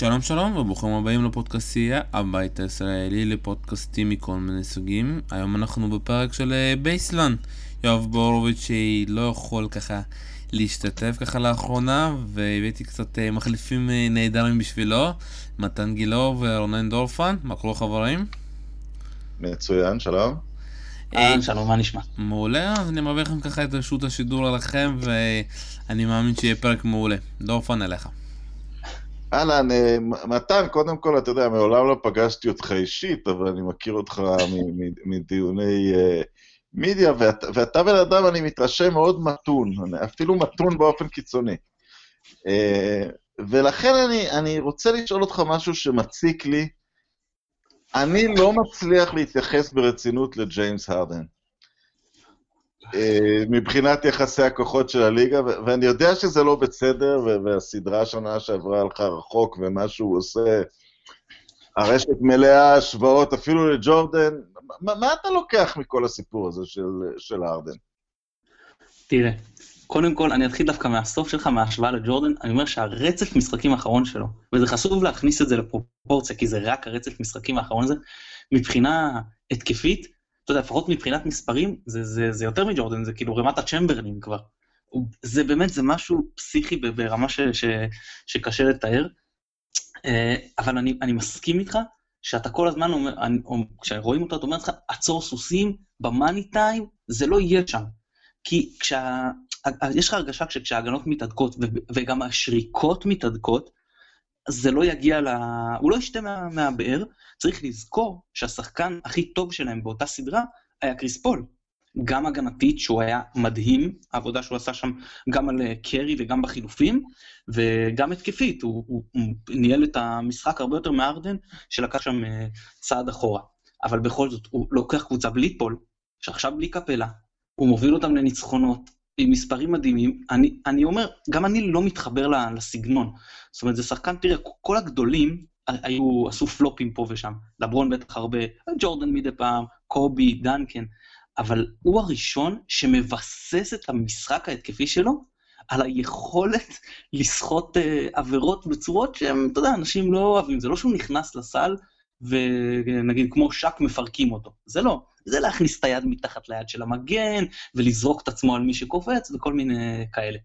שלום שלום וברוכים הבאים לפודקאסטייה, הבית הישראלי לפודקאסטים מכל מיני סוגים. היום אנחנו בפרק של אה, בייסלן. יואב בורוביץ' שלא יכול ככה להשתתף ככה לאחרונה, והבאתי קצת אה, מחליפים אה, נהדרים בשבילו, מתן גילו ורונן דורפן, מה קורה חברים? מצוין, שלום. אהלן, שלום, מה נשמע? מעולה, אז אני מעביר לכם ככה את רשות השידור עליכם, ואני מאמין שיהיה פרק מעולה. דורפן אליך. אהלן, אה, מתן, קודם כל, אתה יודע, מעולם לא פגשתי אותך אישית, אבל אני מכיר אותך מדיוני אה, מידיה, ואתה בן אדם, אני מתרשם מאוד מתון, אפילו מתון באופן קיצוני. אה, ולכן אני, אני רוצה לשאול אותך משהו שמציק לי. אני לא מצליח להתייחס ברצינות לג'יימס הרדן. אה, מבחינת יחסי הכוחות של הליגה, ואני יודע שזה לא בסדר, והסדרה השנה שעברה הלכה רחוק, ומה שהוא עושה, הרשת מלאה השוואות אפילו לג'ורדן. מה, מה אתה לוקח מכל הסיפור הזה של, של ארדן? תראה, קודם כל, אני אתחיל דווקא מהסוף שלך, מההשוואה לג'ורדן, אני אומר שהרצף משחקים האחרון שלו, וזה חשוב להכניס את זה לפרופורציה, כי זה רק הרצף משחקים האחרון הזה, מבחינה התקפית, אתה יודע, לפחות מבחינת מספרים, זה, זה, זה יותר מג'ורדן, זה כאילו רמת הצ'מברלין כבר. זה באמת, זה משהו פסיכי ברמה ש, ש, שקשה לתאר. אה, אבל אני, אני מסכים איתך, שאתה כל הזמן אומר, כשרואים אותו, אתה אומר לך, עצור סוסים, במאני טיים, זה לא יהיה שם. כי כשה... יש לך הרגשה שכשההגנות מתהדקות, וגם השריקות מתהדקות, זה לא יגיע ל... הוא לא ישתה מה, מהבאר, צריך לזכור שהשחקן הכי טוב שלהם באותה סדרה היה קריס פול. גם הגנתית, שהוא היה מדהים, העבודה שהוא עשה שם גם על אה, קרי וגם בחילופים, וגם התקפית, הוא, הוא, הוא ניהל את המשחק הרבה יותר מארדן, שלקח שם אה, צעד אחורה. אבל בכל זאת, הוא לוקח קבוצה בלי פול, שעכשיו בלי קפלה, הוא מוביל אותם לניצחונות, עם מספרים מדהימים. אני, אני אומר, גם אני לא מתחבר לסגנון. זאת אומרת, זה שחקן, תראה, כל הגדולים היו, עשו פלופים פה ושם. לברון בטח הרבה, ג'ורדן מדי פעם, קובי, דנקן, אבל הוא הראשון שמבסס את המשחק ההתקפי שלו על היכולת לסחוט uh, עבירות בצורות שהם, אתה יודע, אנשים לא אוהבים. זה לא שהוא נכנס לסל ונגיד כמו שק מפרקים אותו. זה לא. זה להכניס את היד מתחת ליד של המגן, ולזרוק את עצמו על מי שקופץ, וכל מיני כאלה.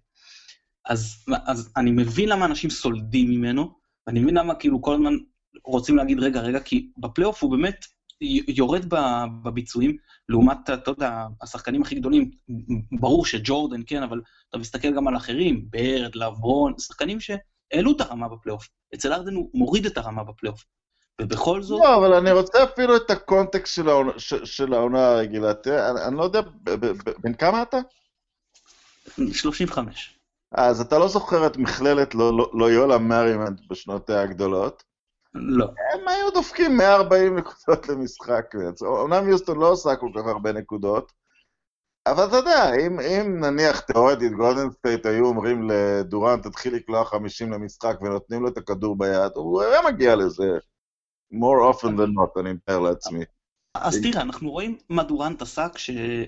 אז, אז אני מבין למה אנשים סולדים ממנו, ואני מבין למה כאילו כל הזמן רוצים להגיד, רגע, רגע, כי בפלייאוף הוא באמת יורד בביצועים, לעומת, אתה יודע, השחקנים הכי גדולים, ברור שג'ורדן, כן, אבל אתה מסתכל גם על אחרים, בירד, לברון, שחקנים שהעלו את הרמה בפלייאוף. אצל ארדן הוא מוריד את הרמה בפלייאוף. ובכל זאת... לא, אבל אני רוצה אפילו את הקונטקסט של העונה, של העונה הרגילה. תראה, אני, אני לא יודע, בן כמה אתה? 35. אז אתה לא זוכר את מכללת לא, לא, לויולה מרימאונט בשנותיה הגדולות? לא. הם היו דופקים 140 נקודות למשחק. אומנם יוסטון לא עושה כל כך הרבה נקודות, אבל אתה יודע, אם, אם נניח תאורטית גולדן סטייט היו אומרים לדורנט, תתחיל לקלוע 50 למשחק ונותנים לו את הכדור ביד, הוא היה מגיע לזה. More often than not, אני מתאר לעצמי. אז תראה, אנחנו רואים מה דורנט עשה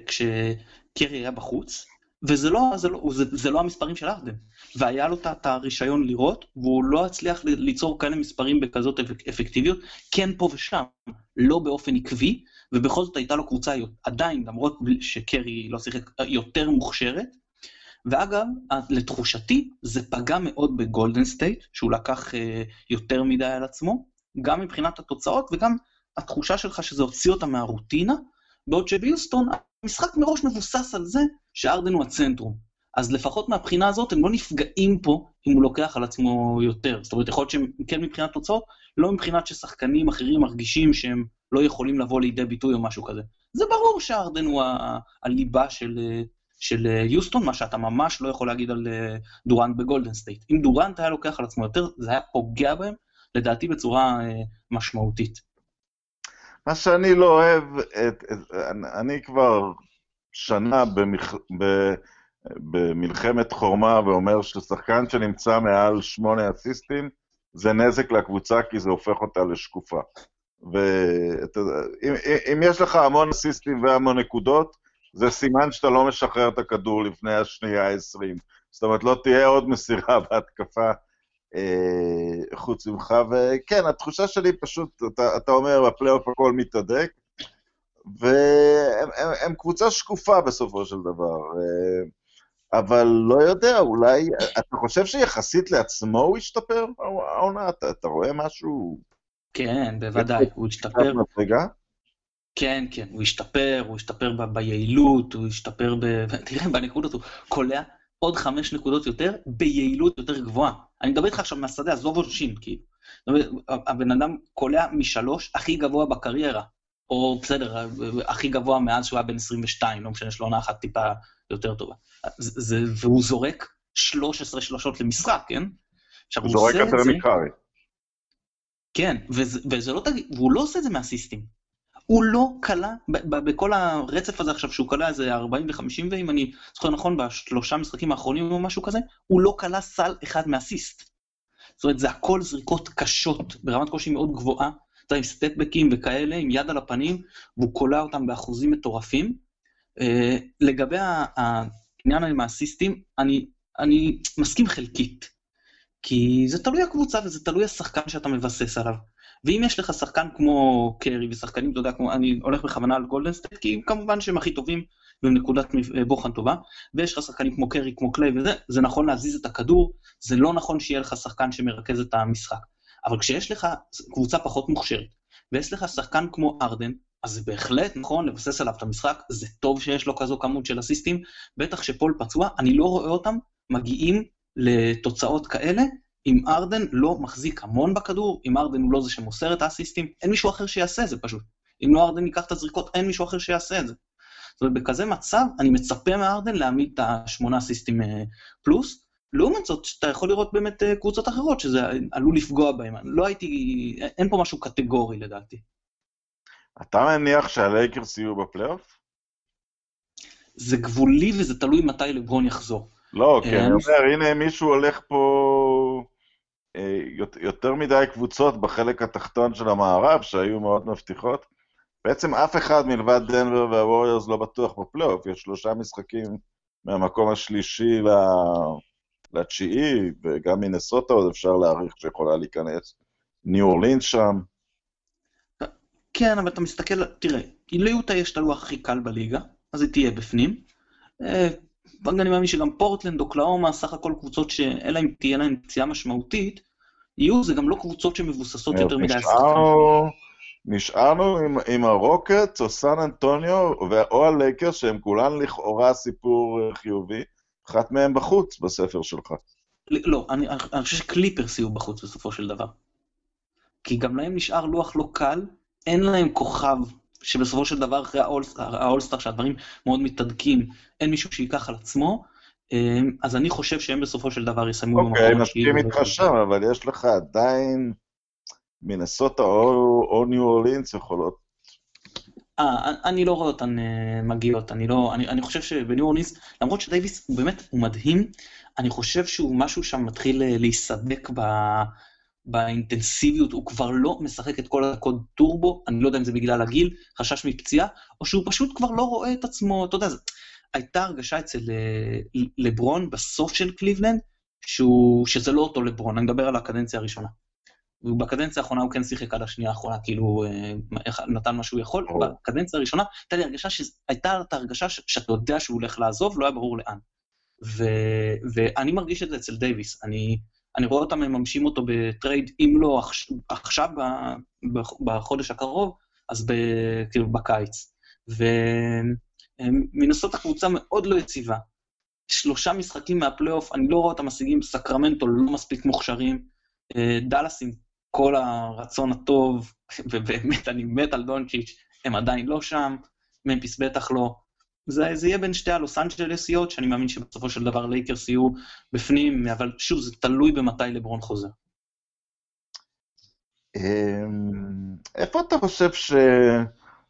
כשקרי היה בחוץ, וזה לא, זה לא, זה, זה לא המספרים של ארדן. והיה לו את הרישיון לראות, והוא לא הצליח ליצור כאלה מספרים בכזאת אפקטיביות, כן פה ושם, לא באופן עקבי, ובכל זאת הייתה לו קבוצה עדיין, למרות שקרי לא שיחק, יותר מוכשרת. ואגב, לתחושתי, זה פגע מאוד בגולדן סטייט, שהוא לקח אה, יותר מדי על עצמו, גם מבחינת התוצאות וגם התחושה שלך שזה הוציא אותה מהרוטינה, בעוד שביוסטון המשחק מראש מבוסס על זה שארדן הוא הצנטרום. אז לפחות מהבחינה הזאת הם לא נפגעים פה אם הוא לוקח על עצמו יותר. זאת אומרת, יכול להיות שהם כן מבחינת תוצאות, לא מבחינת ששחקנים אחרים מרגישים שהם לא יכולים לבוא לידי ביטוי או משהו כזה. זה ברור שארדן הוא ה- הליבה של, של יוסטון, מה שאתה ממש לא יכול להגיד על דורנט בגולדן סטייט. אם דורנט היה לוקח על עצמו יותר, זה היה פוגע בהם, לדעתי בצורה אה, משמעותית. מה שאני לא אוהב, את, את, אני כבר שנה במח, ב, במלחמת חורמה ואומר ששחקן שנמצא מעל שמונה אסיסטים, זה נזק לקבוצה כי זה הופך אותה לשקופה. ואם יש לך המון אסיסטים והמון נקודות, זה סימן שאתה לא משחרר את הכדור לפני השנייה ה-20. זאת אומרת, לא תהיה עוד מסירה בהתקפה אה, חוץ ממך, וכן, התחושה שלי פשוט, אתה, אתה אומר, בפלייאוף הכל מתהדק, והם הם, הם קבוצה שקופה בסופו של דבר. אה, אבל לא יודע, אולי, אתה חושב שיחסית לעצמו הוא השתפר העונה? אתה, אתה רואה משהו? כן, בוודאי, הוא השתפר. כן, כן, הוא השתפר, הוא השתפר ב- ביעילות, הוא השתפר ב... תראה, בנקודות הוא קולע עוד חמש נקודות יותר ביעילות יותר גבוהה. אני מדבר איתך עכשיו מהשדה, עזוב עונשין, כאילו. הבן אדם קולע משלוש הכי גבוה בקריירה, או בסדר, הכי גבוה מאז שהוא היה בן 22, לא משנה, יש לו עונה אחת טיפה יותר טובה. זה, זה, והוא זורק 13 שלושות למשחק, כן? עכשיו, הוא, זורק יותר מקארי. כן, וזה, וזה לא תגיד, והוא לא עושה את זה מהסיסטים. הוא לא כלה, בכל הרצף הזה עכשיו שהוא כלה איזה 40 ו-50, ואם אני זוכר נכון, בשלושה משחקים האחרונים או משהו כזה, הוא לא כלה סל אחד מאסיסט. זאת אומרת, זה הכל זריקות קשות, ברמת קושי מאוד גבוהה, אתה עם סטפבקים וכאלה, עם יד על הפנים, והוא קולע אותם באחוזים מטורפים. Uh, לגבי העניין עם האסיסטים, אני, אני מסכים חלקית. כי זה תלוי הקבוצה וזה תלוי השחקן שאתה מבסס עליו. ואם יש לך שחקן כמו קרי ושחקנים, אתה יודע, כמו, אני הולך בכוונה על גולדנסטייט, כי כמובן שהם הכי טובים והם נקודת בוחן טובה, ויש לך שחקנים כמו קרי, כמו קליי וזה, זה נכון להזיז את הכדור, זה לא נכון שיהיה לך שחקן שמרכז את המשחק. אבל כשיש לך קבוצה פחות מוכשרת, ויש לך שחקן כמו הארדן, אז זה בהחלט נכון לבסס עליו את המשחק, זה טוב שיש לו כזו כמות של אסיסטים, בטח שפול פצוע, אני לא רואה אותם מגיעים לתוצאות כאלה, אם ארדן לא מחזיק המון בכדור, אם ארדן הוא לא זה שמוסר את האסיסטים, אין מישהו אחר שיעשה את זה פשוט. אם לא ארדן ייקח את הזריקות, אין מישהו אחר שיעשה את זה. זאת אומרת, בכזה מצב, אני מצפה מארדן להעמיד את השמונה אסיסטים אה, פלוס. לעומת זאת, אתה יכול לראות באמת אה, קבוצות אחרות שזה עלול לפגוע בהן. לא הייתי, אין פה משהו קטגורי לדעתי. אתה מניח שהלייקרס יהיו בפלייאוף? זה גבולי וזה תלוי מתי לברון יחזור. לא, כי אני אומר, הנה מישהו הולך פה יותר מדי קבוצות בחלק התחתון של המערב, שהיו מאוד מבטיחות. בעצם אף אחד מלבד דנבר והווריורס לא בטוח בפלייאוף, יש שלושה משחקים מהמקום השלישי לתשיעי, וגם מנסוטה עוד אפשר להעריך שיכולה להיכנס. ניו אורלינס שם. כן, אבל אתה מסתכל, תראה, ליוטה יש את הלוח הכי קל בליגה, אז היא תהיה בפנים. אה, ואני מאמין שגם פורטלנד, אוקלאומה, סך הכל קבוצות שאלא אם תהיה להן פציעה משמעותית, יהיו, זה גם לא קבוצות שמבוססות יותר מדי שחקנים. נשארנו עם, עם הרוקט או סן אנטוניו או הלייקר, שהם כולן לכאורה סיפור אה, חיובי, אחת מהם בחוץ בספר שלך. לא, אני, אני חושב שקליפרס יהיו בחוץ בסופו של דבר. כי גם להם נשאר לוח לא קל, אין להם כוכב שבסופו של דבר אחרי האולסטאר, שהדברים מאוד מתהדקים, אין מישהו שייקח על עצמו, אמ, אז אני חושב שהם בסופו של דבר יסיימו במקום אוקיי, אני מסכים איתך שם, אבל יש לך עדיין מנסוטה או ניו אורלינס יכולות. אה, אני לא רואה אותן אה, מגיעות, אני לא, אני, אני חושב שבניו אורלינס, למרות שדייוויס הוא באמת, הוא מדהים, אני חושב שהוא משהו שם מתחיל אה, להיסדק ב... באינטנסיביות, הוא כבר לא משחק את כל הדקות טורבו, אני לא יודע אם זה בגלל הגיל, חשש מפציעה, או שהוא פשוט כבר לא רואה את עצמו, אתה יודע, הייתה הרגשה אצל אה, לברון בסוף של קליבלנד, שהוא, שזה לא אותו לברון, אני מדבר על הקדנציה הראשונה. בקדנציה האחרונה הוא כן שיחק עד השנייה האחרונה, כאילו אה, נתן מה שהוא יכול. בקדנציה הראשונה הייתה לי הרגשה, הייתה את ההרגשה שאתה יודע שהוא הולך לעזוב, לא היה ברור לאן. ו, ואני מרגיש את זה אצל דייוויס. אני, אני רואה אותם מממשים אותו בטרייד, אם לא עכשיו, בחודש הקרוב, אז ב, כאילו בקיץ. ומנסות הקבוצה מאוד לא יציבה. שלושה משחקים מהפלייאוף, אני לא רואה אותם משיגים, סקרמנטו לא מספיק מוכשרים, אה, דאלאס עם כל הרצון הטוב, ובאמת אני מת על דונצ'יץ', הם עדיין לא שם, ממפיס בטח לא. זה, זה יהיה בין שתי הלוס אנג'לסיות, שאני מאמין שבסופו של דבר לייקרס יהיו בפנים, אבל שוב, זה תלוי במתי לברון חוזר. אמ, איפה אתה חושב ש...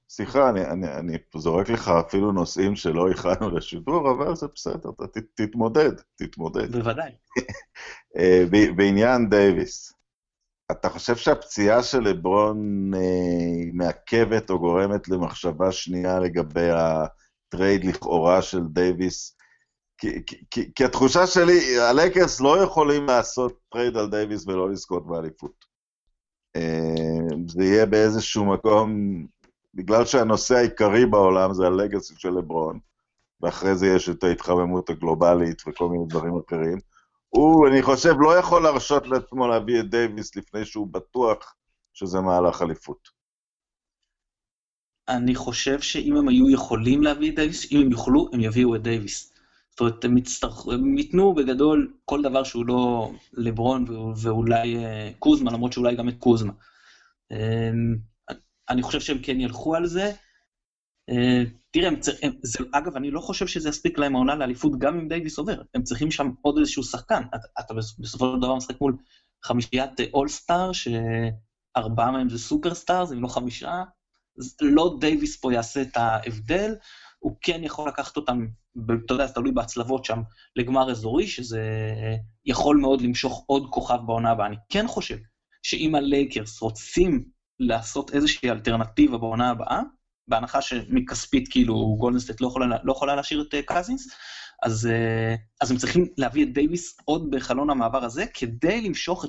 סליחה, אני, אני, אני זורק לך אפילו נושאים שלא הכנו לשידור, אבל זה בסדר, אתה ת, תתמודד, תתמודד. בוודאי. אה, בעניין דייוויס, אתה חושב שהפציעה של לברון אה, מעכבת או גורמת למחשבה שנייה לגבי ה... טרייד לכאורה של דייוויס כי, כי, כי התחושה שלי, הלייקרס לא יכולים לעשות טרייד על דייוויס ולא לזכות באליפות. אה, זה יהיה באיזשהו מקום, בגלל שהנושא העיקרי בעולם זה ה legacy של לברון, ואחרי זה יש את ההתחממות הגלובלית וכל מיני דברים אחרים. הוא, אני חושב, לא יכול להרשות לעצמו להביא את דייוויס לפני שהוא בטוח שזה מהלך אליפות. אני חושב שאם הם היו יכולים להביא את דייוויס, אם הם יוכלו, הם יביאו את דייוויס. זאת אומרת, הם, יצטרכ... הם ייתנו בגדול כל דבר שהוא לא לברון ואולי אה, קוזמה, למרות שאולי גם את קוזמה. אמ, אני חושב שהם כן ילכו על זה. אה, תראה, הם. הם... זה... אגב, אני לא חושב שזה יספיק להם העונה לאליפות גם אם דייוויס עובר. הם צריכים שם עוד איזשהו שחקן. אתה, אתה בסופו של דבר משחק מול חמישיית אולסטאר, שארבעה מהם זה סופרסטאר, אם לא חמישה. לא דייוויס פה יעשה את ההבדל. הוא כן יכול לקחת אותם, אתה יודע, זה תלוי בהצלבות שם, לגמר אזורי, שזה יכול מאוד למשוך עוד כוכב בעונה הבאה. אני כן חושב שאם הלייקרס רוצים לעשות איזושהי אלטרנטיבה בעונה הבאה, בהנחה שמכספית כאילו גולדנסטייט לא לא יכולה להשאיר את קזינס, אז, אז הם צריכים להביא את דייוויס עוד בחלון המעבר הזה, כדי למשוך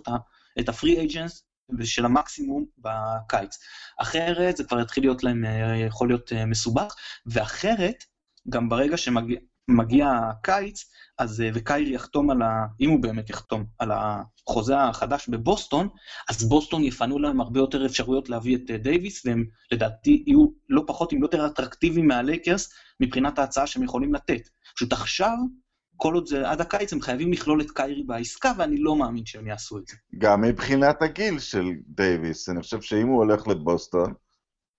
את ה-free agents של המקסימום בקיץ. אחרת זה כבר יתחיל להיות להם, אה, יכול להיות אה, מסובך, ואחרת, גם ברגע שמגיע הקיץ, אז, אה, וקיירי יחתום על ה... אם הוא באמת יחתום על החוזה החדש בבוסטון, אז בוסטון יפנו להם הרבה יותר אפשרויות להביא את דייוויס, והם לדעתי יהיו לא פחות, אם לא יותר אטרקטיביים מהלייקרס, מבחינת ההצעה שהם יכולים לתת. פשוט עכשיו, כל עוד זה עד הקיץ, הם חייבים לכלול את קיירי בעסקה, ואני לא מאמין שהם יעשו את זה. גם מבחינת הגיל של דייוויס, אני חושב שאם הוא הולך לבוסטון,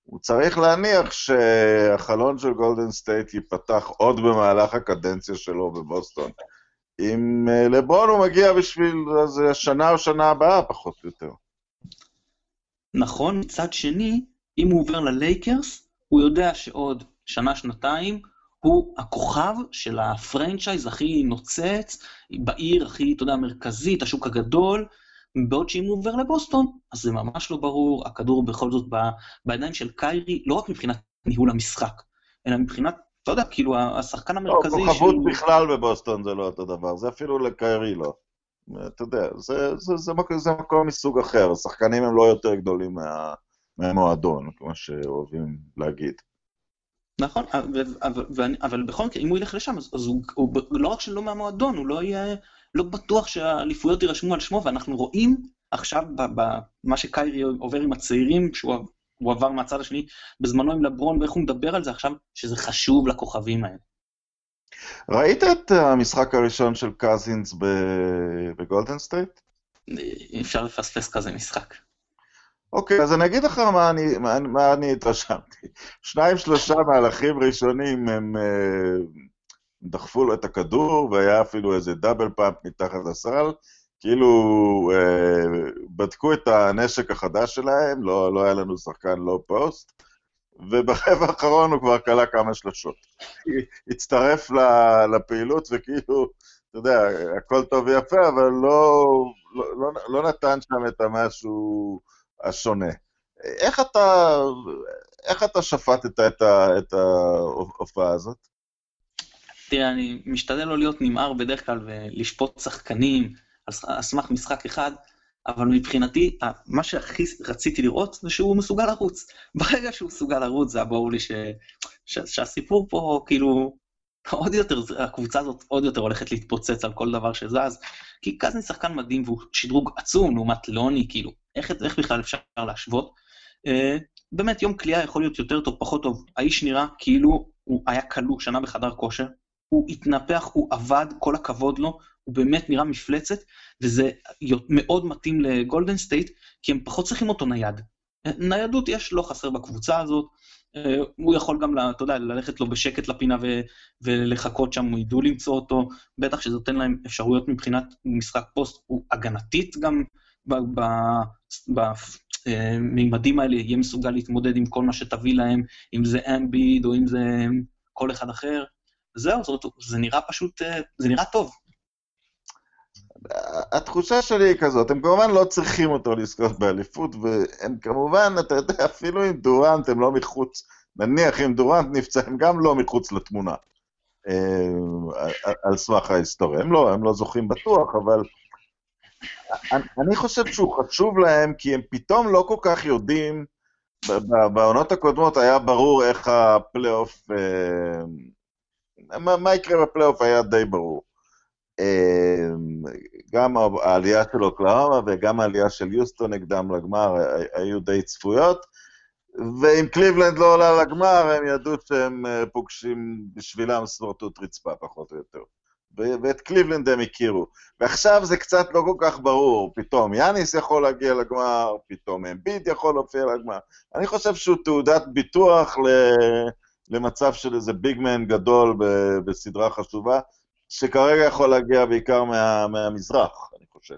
הוא צריך להניח שהחלון של גולדן סטייט ייפתח עוד במהלך הקדנציה שלו בבוסטון. אם אה, לברון הוא מגיע בשביל איזה שנה או שנה הבאה, פחות או יותר. נכון, מצד שני, אם הוא עובר ללייקרס, הוא יודע שעוד שנה-שנתיים הוא הכוכב של הפרנצ'ייז הכי נוצץ, בעיר הכי, אתה יודע, מרכזית, השוק הגדול, בעוד שאם הוא עובר לבוסטון, אז זה ממש לא ברור, הכדור בכל זאת בידיים של קיירי, לא רק מבחינת ניהול המשחק, אלא מבחינת, אתה יודע, כאילו, השחקן לא, המרכזי... לא, כוכבות שהוא... בכלל בבוסטון זה לא אותו דבר, זה אפילו לקיירי לא. אתה יודע, זה, זה, זה, זה, זה מקום מסוג אחר, השחקנים הם לא יותר גדולים מה, מהמועדון, כמו שאוהבים להגיד. נכון, אבל, אבל, בכל מקרה, אם הוא ילך לשם, אז, הוא לא רק שלא מהמועדון, הוא לא יהיה, לא בטוח שהאליפויות יירשמו על שמו, ואנחנו רואים עכשיו במה שקיירי עובר עם הצעירים, שהוא עבר מהצד השני בזמנו עם לברון, ואיך הוא מדבר על זה עכשיו, שזה חשוב לכוכבים האלה. ראית את המשחק הראשון של קזינס בגולדן סטייט? אפשר לפספס כזה משחק. אוקיי, אז אני אגיד לך מה אני, מה, מה אני התרשמתי. שניים, שלושה מהלכים ראשונים הם אה, דחפו לו את הכדור, והיה אפילו איזה double pump מתחת לסל. כאילו, אה, בדקו את הנשק החדש שלהם, לא, לא היה לנו שחקן low post, וברבע האחרון הוא כבר קלע כמה שלושות. הצטרף לפעילות, וכאילו, אתה יודע, הכל טוב ויפה, אבל לא, לא, לא, לא נתן שם את המשהו... השונה. איך אתה, איך אתה שפטת את, ההופעה הזאת? תראה, אני משתדל לא להיות נמהר בדרך כלל ולשפוט שחקנים על סמך משחק אחד, אבל מבחינתי, מה שהכי רציתי לראות זה שהוא מסוגל לרוץ. ברגע שהוא מסוגל לרוץ, זה היה ברור לי ש... ש... שהסיפור פה, כאילו, עוד יותר, הקבוצה הזאת עוד יותר הולכת להתפוצץ על כל דבר שזז, כי קאזינס שחקן מדהים והוא שדרוג עצום לעומת לוני, כאילו, איך, איך בכלל אפשר להשוות? אה, באמת, יום קליעה יכול להיות יותר טוב, פחות טוב. האיש נראה כאילו הוא היה כלוא שנה בחדר כושר, הוא התנפח, הוא עבד, כל הכבוד לו, הוא באמת נראה מפלצת, וזה מאוד מתאים לגולדן סטייט, כי הם פחות צריכים אותו נייד. ניידות יש, לא חסר בקבוצה הזאת, אה, הוא יכול גם, אתה יודע, ללכת לו בשקט לפינה ו, ולחכות שם, ידעו למצוא אותו, בטח שזה נותן להם אפשרויות מבחינת משחק פוסט, הוא הגנתית גם במימדים אה, האלה, יהיה מסוגל להתמודד עם כל מה שתביא להם, אם זה אמביד או אם זה כל אחד אחר. זהו, זאת, זה נראה פשוט, אה, זה נראה טוב. התחושה שלי היא כזאת, הם כמובן לא צריכים אותו לזכות באליפות, והם כמובן, אתה יודע, אפילו עם דורנט הם לא מחוץ, נניח אם דורנט נפצע, הם גם לא מחוץ לתמונה. אה, על סמך ההיסטוריה. הם לא, הם לא זוכים בטוח, אבל אני, חושב שהוא חשוב להם, כי הם פתאום לא כל כך יודעים, בעונות הקודמות היה ברור איך הפלייאוף, אה, מה, מה יקרה בפלייאוף היה די ברור. אה, גם העלייה של אוקלהומה וגם העלייה של יוסטון נגדם לגמר היו די צפויות. ואם קליבלנד לא עולה לגמר, הם ידעו שהם אה, פוגשים בשבילם סמרטוט רצפה, פחות או יותר. ואת קליבלנד הם הכירו. ועכשיו זה קצת לא כל כך ברור, פתאום יאניס יכול להגיע לגמר, פתאום אמביד יכול להופיע לגמר. אני חושב שהוא תעודת ביטוח למצב של איזה big man גדול בסדרה חשובה, שכרגע יכול להגיע בעיקר מה, מהמזרח, אני חושב.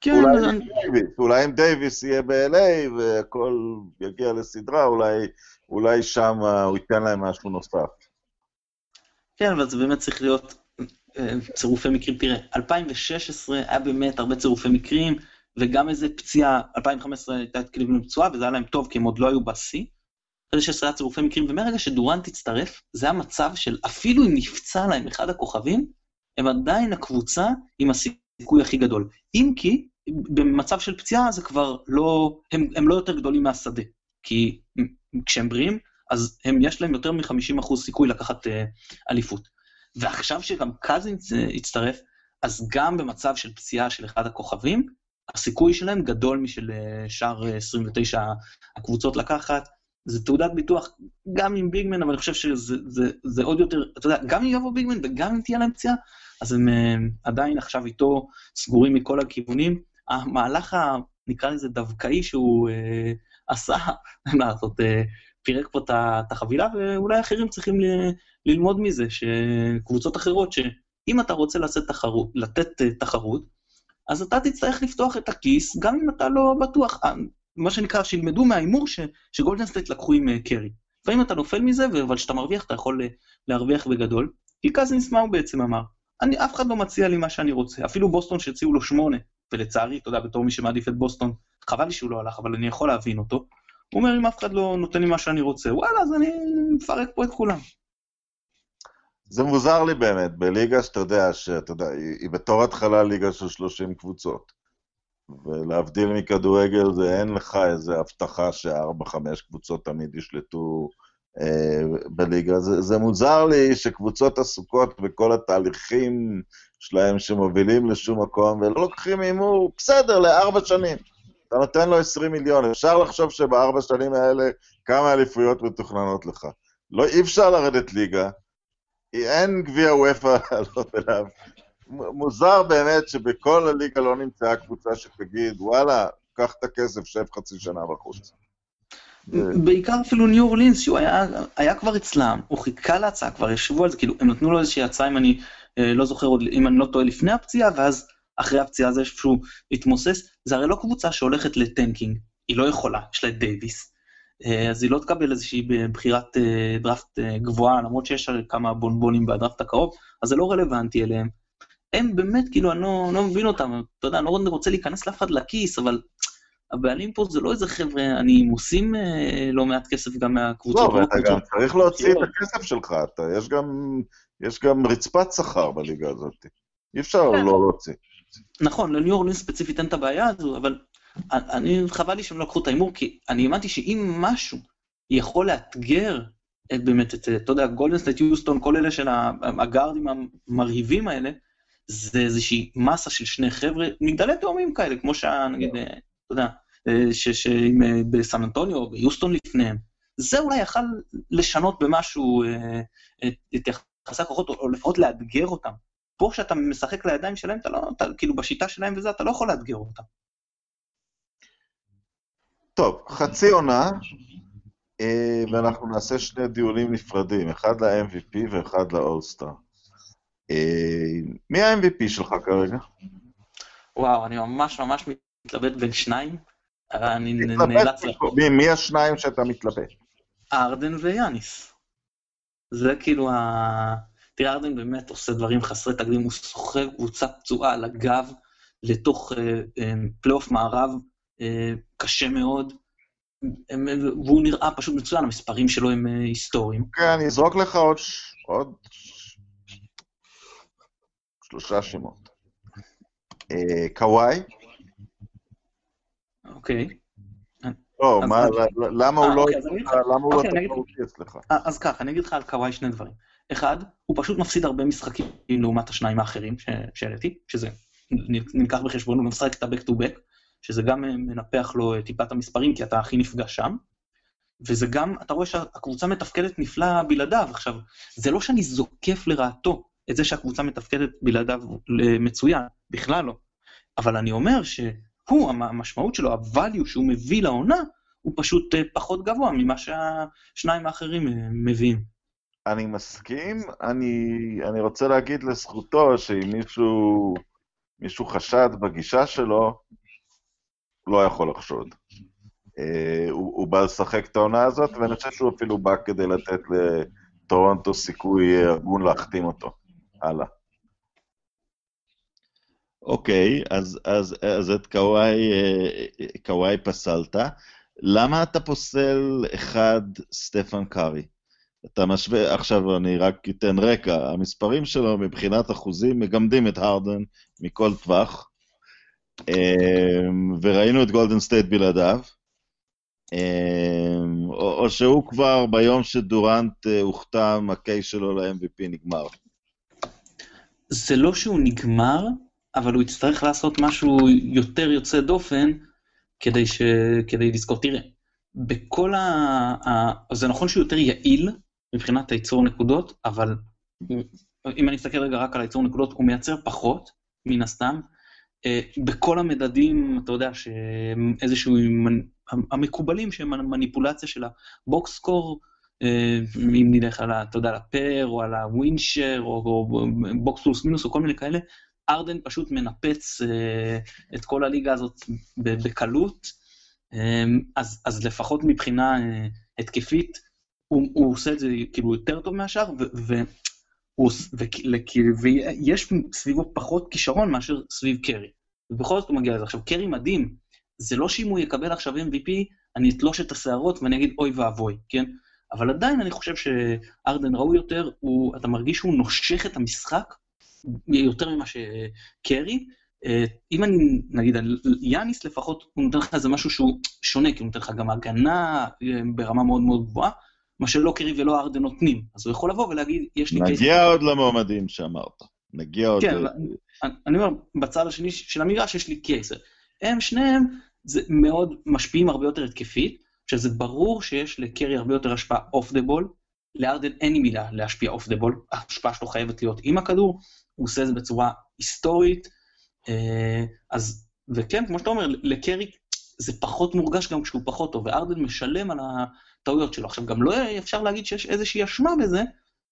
כן, אולי, אני... דייביס, אולי אם דייוויס יהיה ב-LA והכל יגיע לסדרה, אולי, אולי שם הוא ייתן להם משהו נוסף. כן, אבל זה באמת צריך להיות אה, צירופי מקרים. תראה, 2016 היה באמת הרבה צירופי מקרים, וגם איזה פציעה, 2015 הייתה את קליבלנד פצועה, וזה היה להם טוב, כי הם עוד לא היו בשיא. אחרי 16 היה צירופי מקרים, ומרגע שדורנט הצטרף, זה היה מצב של אפילו אם נפצע להם אחד הכוכבים, הם עדיין הקבוצה עם הסיכוי הכי גדול. אם כי, במצב של פציעה זה כבר לא, הם, הם לא יותר גדולים מהשדה. כי כשהם בריאים, אז הם, יש להם יותר מ-50% סיכוי לקחת uh, אליפות. ועכשיו שגם קזינס uh, הצטרף, אז גם במצב של פציעה של אחד הכוכבים, הסיכוי שלהם גדול משל uh, שאר uh, 29 הקבוצות לקחת. זה תעודת ביטוח גם עם ביגמן, אבל אני חושב שזה זה, זה עוד יותר, אתה יודע, גם אם יבוא ביגמן וגם אם תהיה להם פציעה, אז הם עדיין עכשיו איתו סגורים מכל הכיוונים. המהלך, ה, נקרא לזה דווקאי שהוא uh, עשה, אין מה לעשות, uh, פירק פה את החבילה, ואולי אחרים צריכים ללמוד מזה, שקבוצות אחרות, שאם אתה רוצה לתת תחרות, לתת uh, תחרות, אז אתה תצטרך לפתוח את הכיס, גם אם אתה לא בטוח. מה שנקרא, שילמדו מההימור שגולדן סטייט לקחו עם אה, קרי. לפעמים אתה נופל מזה, אבל כשאתה מרוויח, אתה יכול להרוויח בגדול. כי קזינס, מה הוא בעצם אמר? אני, אף אחד לא מציע לי מה שאני רוצה. אפילו בוסטון שהציעו לו שמונה, ולצערי, אתה יודע, בתור מי שמעדיף את בוסטון, חבל לי שהוא לא הלך, אבל אני יכול להבין אותו. הוא אומר, אם אף אחד לא נותן לי מה שאני רוצה, וואלה, אז אני מפרק פה את כולם. זה מוזר לי באמת, בליגה שאתה יודע, שאתה יודע, היא, בתור התחלה ליגה של 30 קבוצות. ולהבדיל מכדורגל, זה אין לך איזה הבטחה שארבע, חמש קבוצות תמיד ישלטו אה, בליגה. זה, זה מוזר לי שקבוצות עסוקות בכל התהליכים שלהם שמובילים לשום מקום, ולא לוקחים הימור, בסדר, לארבע שנים. אתה נותן לו 20 מיליון, אפשר לחשוב שבארבע שנים האלה כמה אליפויות מתוכננות לך. לא, אי אפשר לרדת ליגה, אין גביע וופא לעלות אליו. מוזר באמת שבכל הליגה לא נמצאה קבוצה שתגיד, וואלה, קח את הכסף, שב חצי שנה בחוץ. בעיקר אפילו ניו אורלינס, שהוא היה, היה כבר אצלם, הוא חיכה להצעה, כבר ישבו על זה, כאילו, הם נתנו לו איזושהי הצעה, אם אני אה, לא זוכר אם אני לא טועה, לפני הפציעה, ואז אחרי הפציעה זה איפשהו התמוסס. זה הרי לא קבוצה שהולכת לטנקינג, היא לא יכולה, יש לה את דייוויס. אה, אז היא לא תקבל איזושהי בחירת אה, דראפט גבוהה, למרות שיש כמה בונבונים בדראפט הקרוב, אז זה לא רלוונטי אליהם. הם באמת, כאילו, אני לא, לא מבין אותם, אתה יודע, אני לא רוצה להיכנס לאף אחד לכיס, אבל הבעלים פה זה לא איזה חבר'ה, אני עושים אה, לא מעט כסף גם מהקבוצות. לא, ואתה גם צריך להוציא את הכסף שלך, אתה, יש, גם, יש גם רצפת שכר בליגה הזאת. אי אפשר כן. לא להוציא. נכון, לניו אורלינס ספציפית אין את הבעיה הזו, אבל אני, חבל לי שהם לא לקחו את ההימור, כי אני האמנתי שאם משהו יכול לאתגר את באמת, את, אתה יודע, גולדנסטייט, יוסטון, כל אלה של הגארדים המרהיבים האלה, זה איזושהי מסה של שני חבר'ה, מגדלי תאומים כאלה, כמו שנגיד, לא. אתה יודע, שאם אה, בסן אנטוניו או ביוסטון לפניהם. זה אולי יכל לשנות במשהו אה, את יחסי הכוחות, או לפחות לאתגר אותם. פה כשאתה משחק לידיים שלהם, אתה לא, אתה, כאילו בשיטה שלהם וזה, אתה לא יכול לאתגר אותם. טוב, חצי עונה, אה, ואנחנו נעשה שני דיונים נפרדים, אחד ל-MVP ואחד ל-All-Star. מי ה-MVP שלך כרגע? וואו, אני ממש ממש מתלבט בין שניים, אני נאלץ... מי השניים שאתה מתלבט? ארדן ויאניס. זה כאילו ה... תראה, ארדן באמת עושה דברים חסרי תקדים, הוא סוחב קבוצה פצועה על הגב לתוך אה, אה, פלייאוף מערב אה, קשה מאוד. והוא נראה פשוט מצוין, המספרים שלו הם היסטוריים. כן, אני אזרוק לך עוד, עוד שלושה שמות. קוואי? אוקיי. לא, למה הוא לא למה הוא לא אוקיי, תחרותי אצלך? אה, אז ככה, אני אגיד לך על קוואי שני דברים. אחד, הוא פשוט מפסיד הרבה משחקים לעומת השניים האחרים שהעליתי, שזה נלקח בחשבון, הוא משחק את ה-back to back, שזה גם אה, מנפח לו אה, טיפה את המספרים, כי אתה הכי נפגע שם. וזה גם, אתה רואה שהקבוצה מתפקדת נפלא בלעדיו. עכשיו, זה לא שאני זוקף לרעתו את זה שהקבוצה מתפקדת בלעדיו אה, מצוין, בכלל לא. אבל אני אומר שהוא, המ- המשמעות שלו, ה-value שהוא מביא לעונה, הוא פשוט פחות גבוה ממה שהשניים האחרים מביאים. אני מסכים, אני, אני רוצה להגיד לזכותו שאם מישהו, מישהו חשד בגישה שלו, לא יכול לחשוד. אה, הוא, הוא בא לשחק את העונה הזאת, ואני חושב שהוא אפילו בא כדי לתת לטורונטו סיכוי הגון להחתים אותו. הלאה. אוקיי, אז, אז, אז את קוואי, אה, קוואי פסלת. למה אתה פוסל אחד סטפן קארי? אתה משווה, עכשיו אני רק אתן רקע, המספרים שלו מבחינת אחוזים מגמדים את הרדן מכל טווח, אה, וראינו את גולדן סטייט בלעדיו, אה, או, שהוא כבר ביום שדורנט אה, הוחתם, ה case שלו ל-MVP נגמר. זה לא שהוא נגמר, אבל הוא יצטרך לעשות משהו יותר יוצא דופן כדי, ש... כדי לזכות. תראה, בכל ה... ה... זה נכון שהוא יותר יעיל מבחינת הייצור נקודות, אבל. אם אני אסתכל רגע רק על הייצור נקודות, הוא מייצר פחות, מן הסתם. אה, בכל המדדים, אתה יודע, שאיזשהו... המקובלים שהם מניפולציה של הבוקס סקור, אה, אם נלך על, ה- אתה יודע, על ה PER, או על ה win share, או, או box plus minus, או כל מיני כאלה, ארדן פשוט מנפץ אה, את כל הליגה הזאת בקלות, אז, אז לפחות מבחינה התקפית, הוא, הוא עושה את זה כאילו יותר טוב מהשאר, ויש סביבו פחות כישרון מאשר סביב קרי. ובכל זאת הוא מגיע לזה. עכשיו, קרי מדהים, זה לא שאם הוא יקבל עכשיו MVP, אני אתלוש את השערות ואני אגיד אוי ואבוי, כן? אבל עדיין אני חושב שארדן ראוי יותר, הוא, אתה מרגיש שהוא נושך את המשחק יותר ממה שקרי. אה, אם אני, נגיד, יאניס לפחות, הוא נותן לך איזה משהו שהוא שונה, כי הוא נותן לך גם הגנה אה, ברמה מאוד מאוד גבוהה, מה שלא קרי ולא ארדן נותנים. אז הוא יכול לבוא ולהגיד, יש לי. נגיע עוד למועמדים שאמרת. נגיע עוד... כן, אבל אני- אומר, בצד השני של המגרש יש לי קייס. הם שניהם זה מאוד משפיעים הרבה יותר התקפית, שזה ברור שיש לקרי הרבה יותר השפעה off the ball, לארדן אין לי מילה להשפיע off the ball, ההשפעה שלו חייבת להיות עם הכדור, הוא עושה את זה בצורה היסטורית, אה, אז, וכן, כמו שאתה אומר, לקרי זה פחות מורגש גם כשהוא פחות טוב, וארדן משלם על הטעויות שלו. עכשיו, גם לא אפשר להגיד שיש איזושהי אשמה בזה,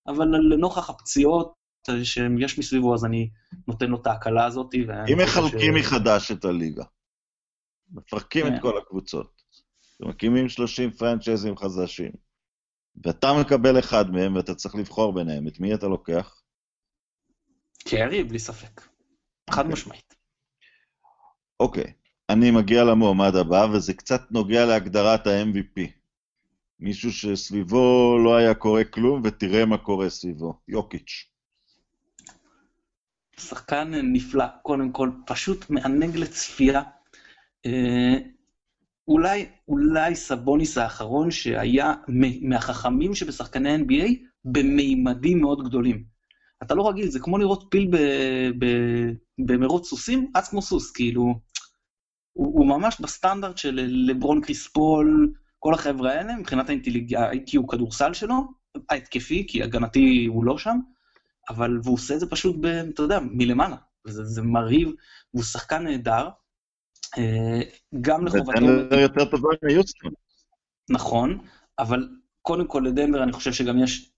אבל לנוכח הפציעות שיש מסביבו, אז אני נותן לו את ההקלה הזאת. אם מחלקים ש- מחדש את הליגה, מפרקים כן. את כל הקבוצות, ומקימים 30 פרנצ'ייזים חדשים, ואתה מקבל אחד מהם ואתה צריך לבחור ביניהם, את מי אתה לוקח? קרי, בלי ספק. חד אוקיי. משמעית. אוקיי, אני מגיע למועמד הבא, וזה קצת נוגע להגדרת ה-MVP. מישהו שסביבו לא היה קורה כלום, ותראה מה קורה סביבו. יוקיץ'. שחקן נפלא, קודם כל, פשוט מענג לצפייה. אה, אולי, אולי סבוניס האחרון שהיה מהחכמים שבשחקני NBA במימדים מאוד גדולים. אתה לא רגיל, זה כמו לראות פיל במרוץ סוסים, רץ כמו סוס, כאילו, הוא, הוא ממש בסטנדרט של לברון קריספול, כל החבר'ה האלה, מבחינת ה-IQ כדורסל שלו, ההתקפי, כי הגנתי הוא לא שם, אבל, והוא עושה את זה פשוט, ב, אתה יודע, מלמעלה. זה, זה מרהיב, והוא שחקן נהדר. אה, גם לחובתו, ודנבר יותר טובה מיוסטון. נכון, אבל קודם כל לדנבר אני חושב שגם יש,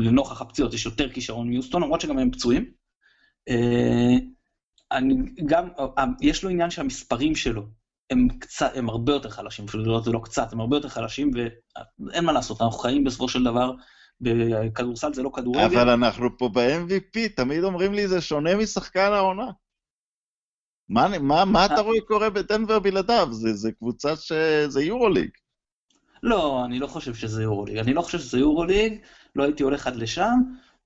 לנוכח הפציעות, יש יותר כישרון מיוסטון, למרות שגם הם פצועים. אה, אני גם, אה, יש לו עניין שהמספרים שלו הם קצת, הם הרבה יותר חלשים, אפילו לא- זה לא קצת, הם הרבה יותר חלשים, ואין מה לעשות, אנחנו חיים בסופו של דבר, בכדורסל זה לא כדורגל. אבל אנחנו פה ב-MVP, תמיד אומרים לי זה שונה משחקן העונה. מה, מה, מה אתה רואה קורה בדנבר בלעדיו? זה, זה קבוצה ש... זה יורוליג. לא, אני לא חושב שזה יורוליג. אני לא חושב שזה יורוליג, לא הייתי הולך עד לשם.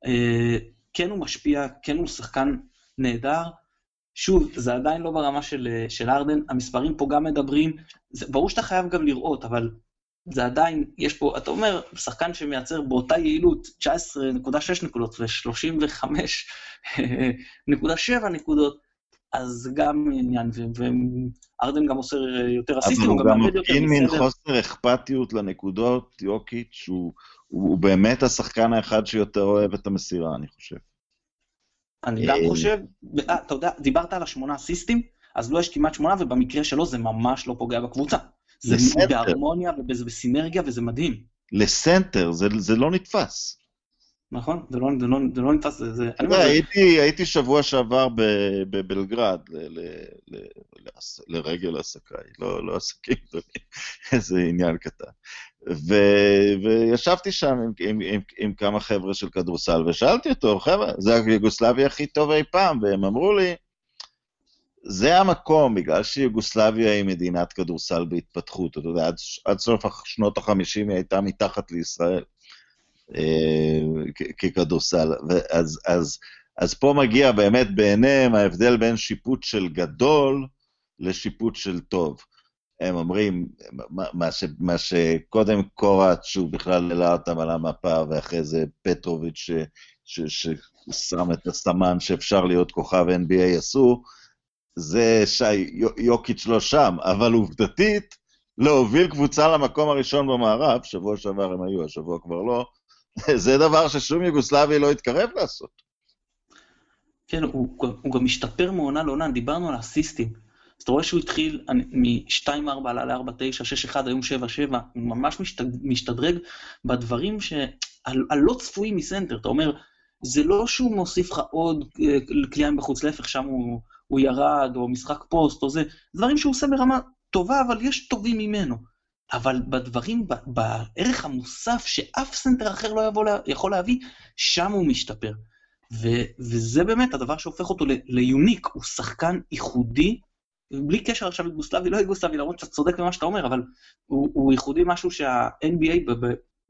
אה, כן הוא משפיע, כן הוא שחקן נהדר. שוב, זה עדיין לא ברמה של, אה, של ארדן, המספרים פה גם מדברים, זה, ברור שאתה חייב גם לראות, אבל זה עדיין, יש פה, אתה אומר, שחקן שמייצר באותה יעילות 19.6 נקודות ו-35.7 נקודות, אז גם עניין, וארדן גם עושה יותר אסיסטים, הוא גם מפגין מין חוסר אכפתיות לנקודות, יוקיץ', הוא, הוא באמת השחקן האחד שיותר אוהב את המסירה, אני חושב. אני גם אה, חושב, אה, אתה יודע, דיברת על השמונה אסיסטים, אז לא יש כמעט שמונה, ובמקרה שלו זה ממש לא פוגע בקבוצה. זה בהרמוניה ובסינרגיה, וזה מדהים. לסנטר, זה, זה לא נתפס. נכון, זה לא, זה לא, זה לא נתפס, זה... זה... יודע, הייתי, הייתי שבוע שעבר בבלגרד ל, ל, ל, לרגל עסקיי, לא, לא עסקים גדולים, איזה עניין קטן. ו, וישבתי שם עם, עם, עם, עם כמה חבר'ה של כדורסל, ושאלתי אותו, חבר'ה, זה היוגוסלבי הכי טוב אי פעם, והם אמרו לי, זה המקום, בגלל שיוגוסלביה היא מדינת כדורסל בהתפתחות, אתה יודע, עד, עד סוף שנות החמישים היא הייתה מתחת לישראל ככדורסל. אז, אז, אז פה מגיע באמת בעיניהם ההבדל בין שיפוט של גדול לשיפוט של טוב. הם אומרים, מה, ש, מה שקודם קורת, שהוא בכלל העלה אותם על המפה, ואחרי זה פטרוביץ' ששם את הסמן שאפשר להיות כוכב NBA עשו, זה שיוקיץ' לא שם, אבל עובדתית, להוביל קבוצה למקום הראשון במערב, שבוע שעבר הם היו, השבוע כבר לא, זה דבר ששום יוגוסלבי לא התקרב לעשות. כן, הוא, הוא גם משתפר מעונה לעונה, דיברנו על הסיסטים. אז אתה רואה שהוא התחיל מ-2-4 עלה ל-4-9, 6-1, היום 7-7, הוא ממש משתדרג בדברים הלא צפויים מסנטר. אתה אומר, זה לא שהוא מוסיף לך עוד אה, קליעה בחוץ, להפך, שם הוא, הוא ירד, או משחק פוסט, או זה, דברים שהוא עושה ברמה טובה, אבל יש טובים ממנו. אבל בדברים, בערך המוסף שאף סנטר אחר לא יבוא, יכול להביא, שם הוא משתפר. ו, וזה באמת הדבר שהופך אותו ל unique, הוא שחקן ייחודי, בלי קשר עכשיו ליוגוסלבי, לא ליוגוסלבי, למרות שאתה צודק במה שאתה אומר, אבל הוא, הוא ייחודי משהו שה-NBA,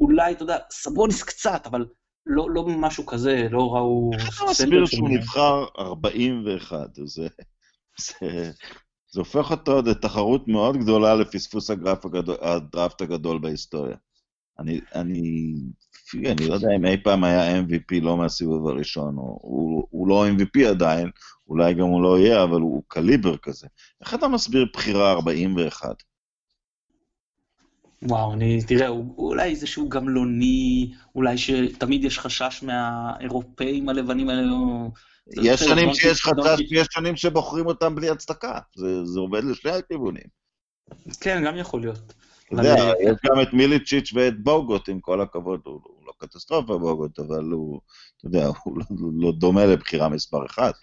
אולי, אתה יודע, סבוניס קצת, אבל לא, לא משהו כזה, לא ראו... איך אתה מסביר שהוא נבחר 41? זה, זה, הופך אותו לתחרות מאוד גדולה לפספוס הגדול, הדראפט הגדול בהיסטוריה. אני, אני, אני לא יודע אם אי פעם היה MVP לא מהסיבוב הראשון, או, הוא, הוא לא MVP עדיין, אולי גם הוא לא יהיה, אבל הוא קליבר כזה. איך אתה מסביר בחירה 41? וואו, אני, תראה, הוא, אולי שהוא גמלוני, אולי שתמיד יש חשש מהאירופאים הלבנים האלה. יש שנים שיש חשש, ויש שנים שבוחרים אותם בלי הצדקה. זה, זה עובד לשני הכיוונים. כן, גם יכול להיות. אתה יודע, יש גם את מיליצ'יץ' ואת בוגוט, עם כל הכבוד, הוא, הוא לא קטסטרופה בוגוט, אבל הוא, אתה יודע, הוא לא, לא דומה לבחירה מספר אחת.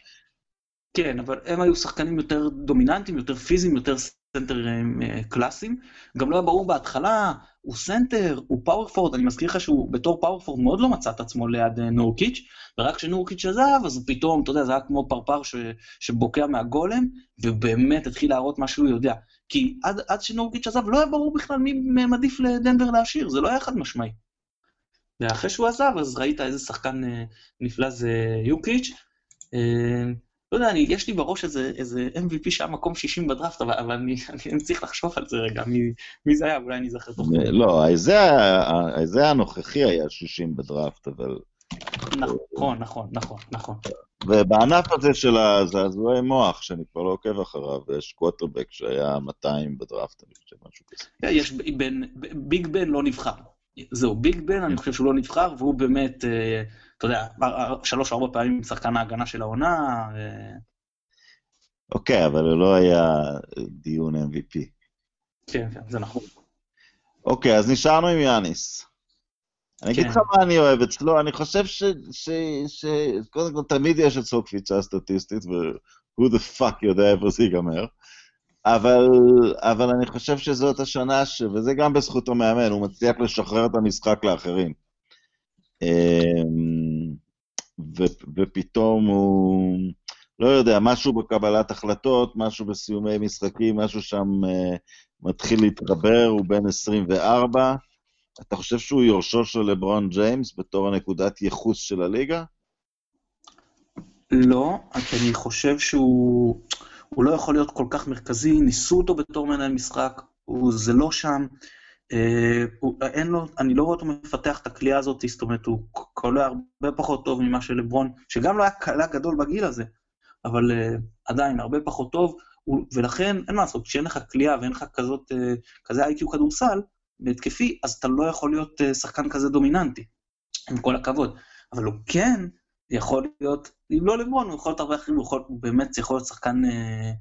כן, אבל הם היו שחקנים יותר דומיננטיים, יותר פיזיים, יותר סנטרים אה, קלאסיים. גם לא היה ברור בהתחלה, הוא סנטר, הוא power forward, אני מזכיר לך שהוא בתור power forward מאוד לא מצא את עצמו ליד אה, נורקיץ', ורק כשנורקיץ' עזב, אז פתאום, אתה יודע, זה היה כמו פרפר ש, שבוקע מהגולם, ובאמת התחיל להראות מה שהוא יודע. כי עד, עד שנורקיץ' עזב, לא היה ברור בכלל מי מעדיף לדנבר להשאיר, זה לא היה חד משמעי. ואחרי שהוא עזב, אז ראית איזה שחקן אה, נפלא זה יוקיץ'. לא יודע, אני, יש לי בראש איזה, איזה MVP שהיה מקום 60 בדראפט, אבל, אבל אני, אני, אני צריך לחשוב על זה רגע, מי, מי זה היה, אולי אני אזכר תוך כדי. לא, זה הנוכחי היה 60 בדראפט, אבל... נכון, נכון, נכון, נכון. ובענף הזה של הזעזועי מוח, שאני כבר לא עוקב אחריו, יש קווטרבק שהיה 200 בדראפט, אני חושב, משהו כזה. יש בן, ביג בן לא נבחר. זהו, ביג בן, אני חושב שהוא לא נבחר, והוא באמת... אתה יודע, שלוש-ארבע פעמים שחקן ההגנה של העונה. אוקיי, אבל הוא לא היה דיון MVP. כן, כן, זה נכון. אוקיי, אז נשארנו עם יאניס. אני אגיד כן. לך מה אני אוהב אצלו, אני חושב ש... קודם כל, תמיד יש אצלו קפיצה סטטיסטית, ו-who the fuck יודע איפה זה ייגמר. אבל, אבל אני חושב שזאת השנה, ש... וזה גם בזכות המאמן, הוא מצליח לשחרר את המשחק לאחרים. ו, ופתאום הוא... לא יודע, משהו בקבלת החלטות, משהו בסיומי משחקים, משהו שם uh, מתחיל להתחבר, הוא בן 24. אתה חושב שהוא יורשו של לברון ג'יימס בתור הנקודת ייחוס של הליגה? לא, כי אני חושב שהוא הוא לא יכול להיות כל כך מרכזי, ניסו אותו בתור מנהל משחק, הוא, זה לא שם. אה, הוא, אין לו, אני לא רואה אותו מפתח את הכלייה הזאת, זאת אומרת, הוא קולע הרבה פחות טוב ממה של לברון, שגם לא היה קלה גדול בגיל הזה, אבל uh, עדיין הרבה פחות טוב, הוא, ולכן אין מה לעשות, כשאין לך כלייה ואין לך כזאת, uh, כזה איי-קיו כדורסל, בהתקפי, אז אתה לא יכול להיות uh, שחקן כזה דומיננטי, עם כל הכבוד. אבל הוא כן יכול להיות, אם לא לברון, הוא יכול להיות הרבה אחרים, הוא יכול, באמת יכול להיות שחקן אה,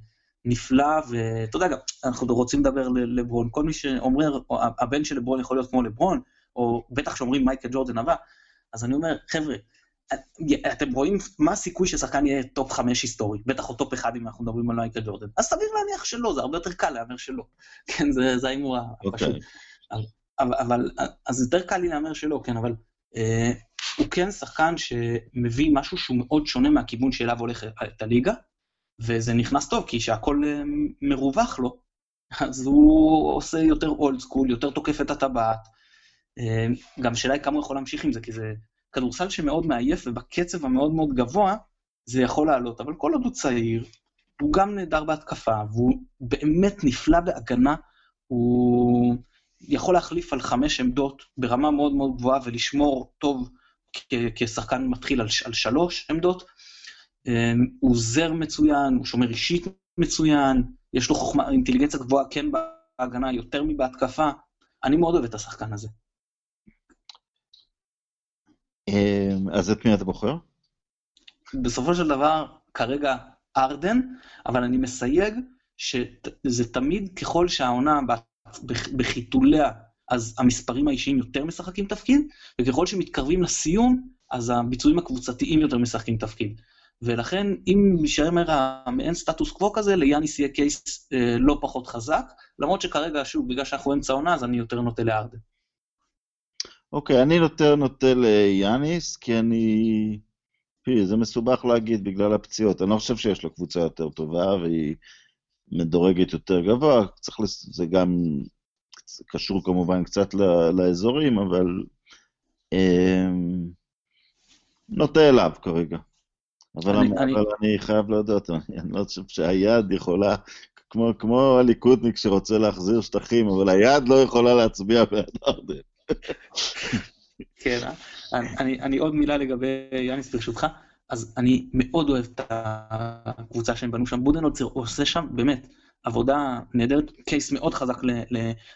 נפלא, ואתה יודע גם, אנחנו רוצים לדבר לברון, כל מי שאומר, הבן של לברון יכול להיות כמו לברון, או בטח שאומרים מייקל ג'ורדן הבא, אז אני אומר, חבר'ה, אתם רואים מה הסיכוי ששחקן יהיה top חמש היסטורי, בטח או top אחד אם אנחנו מדברים על מייקל ג'ורדן, אז סביר להניח שלא, זה הרבה יותר קל להמר שלא. כן, זה ההימור הפשוט. אוקיי. אבל, אבל, אז יותר קל לי להמר שלא, כן, אבל אה, הוא כן שחקן שמביא משהו שהוא מאוד שונה מהכיוון שאליו הולכת הליגה, וזה נכנס טוב, כי כשהכול אה, מרווח לו, אז הוא עושה יותר אולד סקול, יותר תוקף את הטבעת. אה, גם השאלה היא כמה הוא יכול להמשיך עם זה, כי זה כדורסל שמאוד מעייף, ובקצב המאוד מאוד גבוה, זה יכול לעלות. אבל כל עוד הוא צעיר, הוא גם נהדר בהתקפה, והוא באמת נפלא בהגנה, הוא יכול להחליף על חמש עמדות ברמה מאוד מאוד גבוהה ולשמור טוב כשחקן מתחיל על, על שלוש עמדות. אמ, הוא עוזר מצוין, הוא שומר אישית מצוין, יש לו חוכמה, אינטליגנציה גבוהה כן בהגנה יותר מבהתקפה. אני מאוד אוהב את השחקן הזה. אמ, אז את מי אתה בוחר? בסופו של דבר, כרגע ארדן, אבל אני מסייג שזה תמיד ככל שהעונה בחיתוליה אז המספרים האישיים יותר משחקים תפקיד, וככל שמתקרבים לסיום, אז הביצועים הקבוצתיים יותר משחקים תפקיד. ולכן, אם יישאר מעין סטטוס קוו כזה, ליאניס יהיה קייס אה, לא פחות חזק, למרות שכרגע, שוב, בגלל שאנחנו אמצע עונה, אז אני יותר נוטה לארדן. אוקיי, okay, אני יותר נוטה ליאניס, כי אני... פי, זה מסובך להגיד בגלל הפציעות. אני לא חושב שיש לו קבוצה יותר טובה, והיא מדורגת יותר גבוה. צריך לס... זה גם קשור כמובן קצת לאזורים, אבל אה, נוטה אליו כרגע. אבל אני, אני... אבל אני חייב להודות, אני, לא חושב שהיד יכולה, כמו, כמו הליכודניק שרוצה להחזיר שטחים, אבל היד לא יכולה להצביע בעד ארדן. כן? אני, אני, אני עוד מילה לגבי יאניס ברשותך. אז אני מאוד אוהב את הקבוצה שהם בנו שם. בודנולצר עושה שם, באמת, עבודה נהדרת, קייס מאוד חזק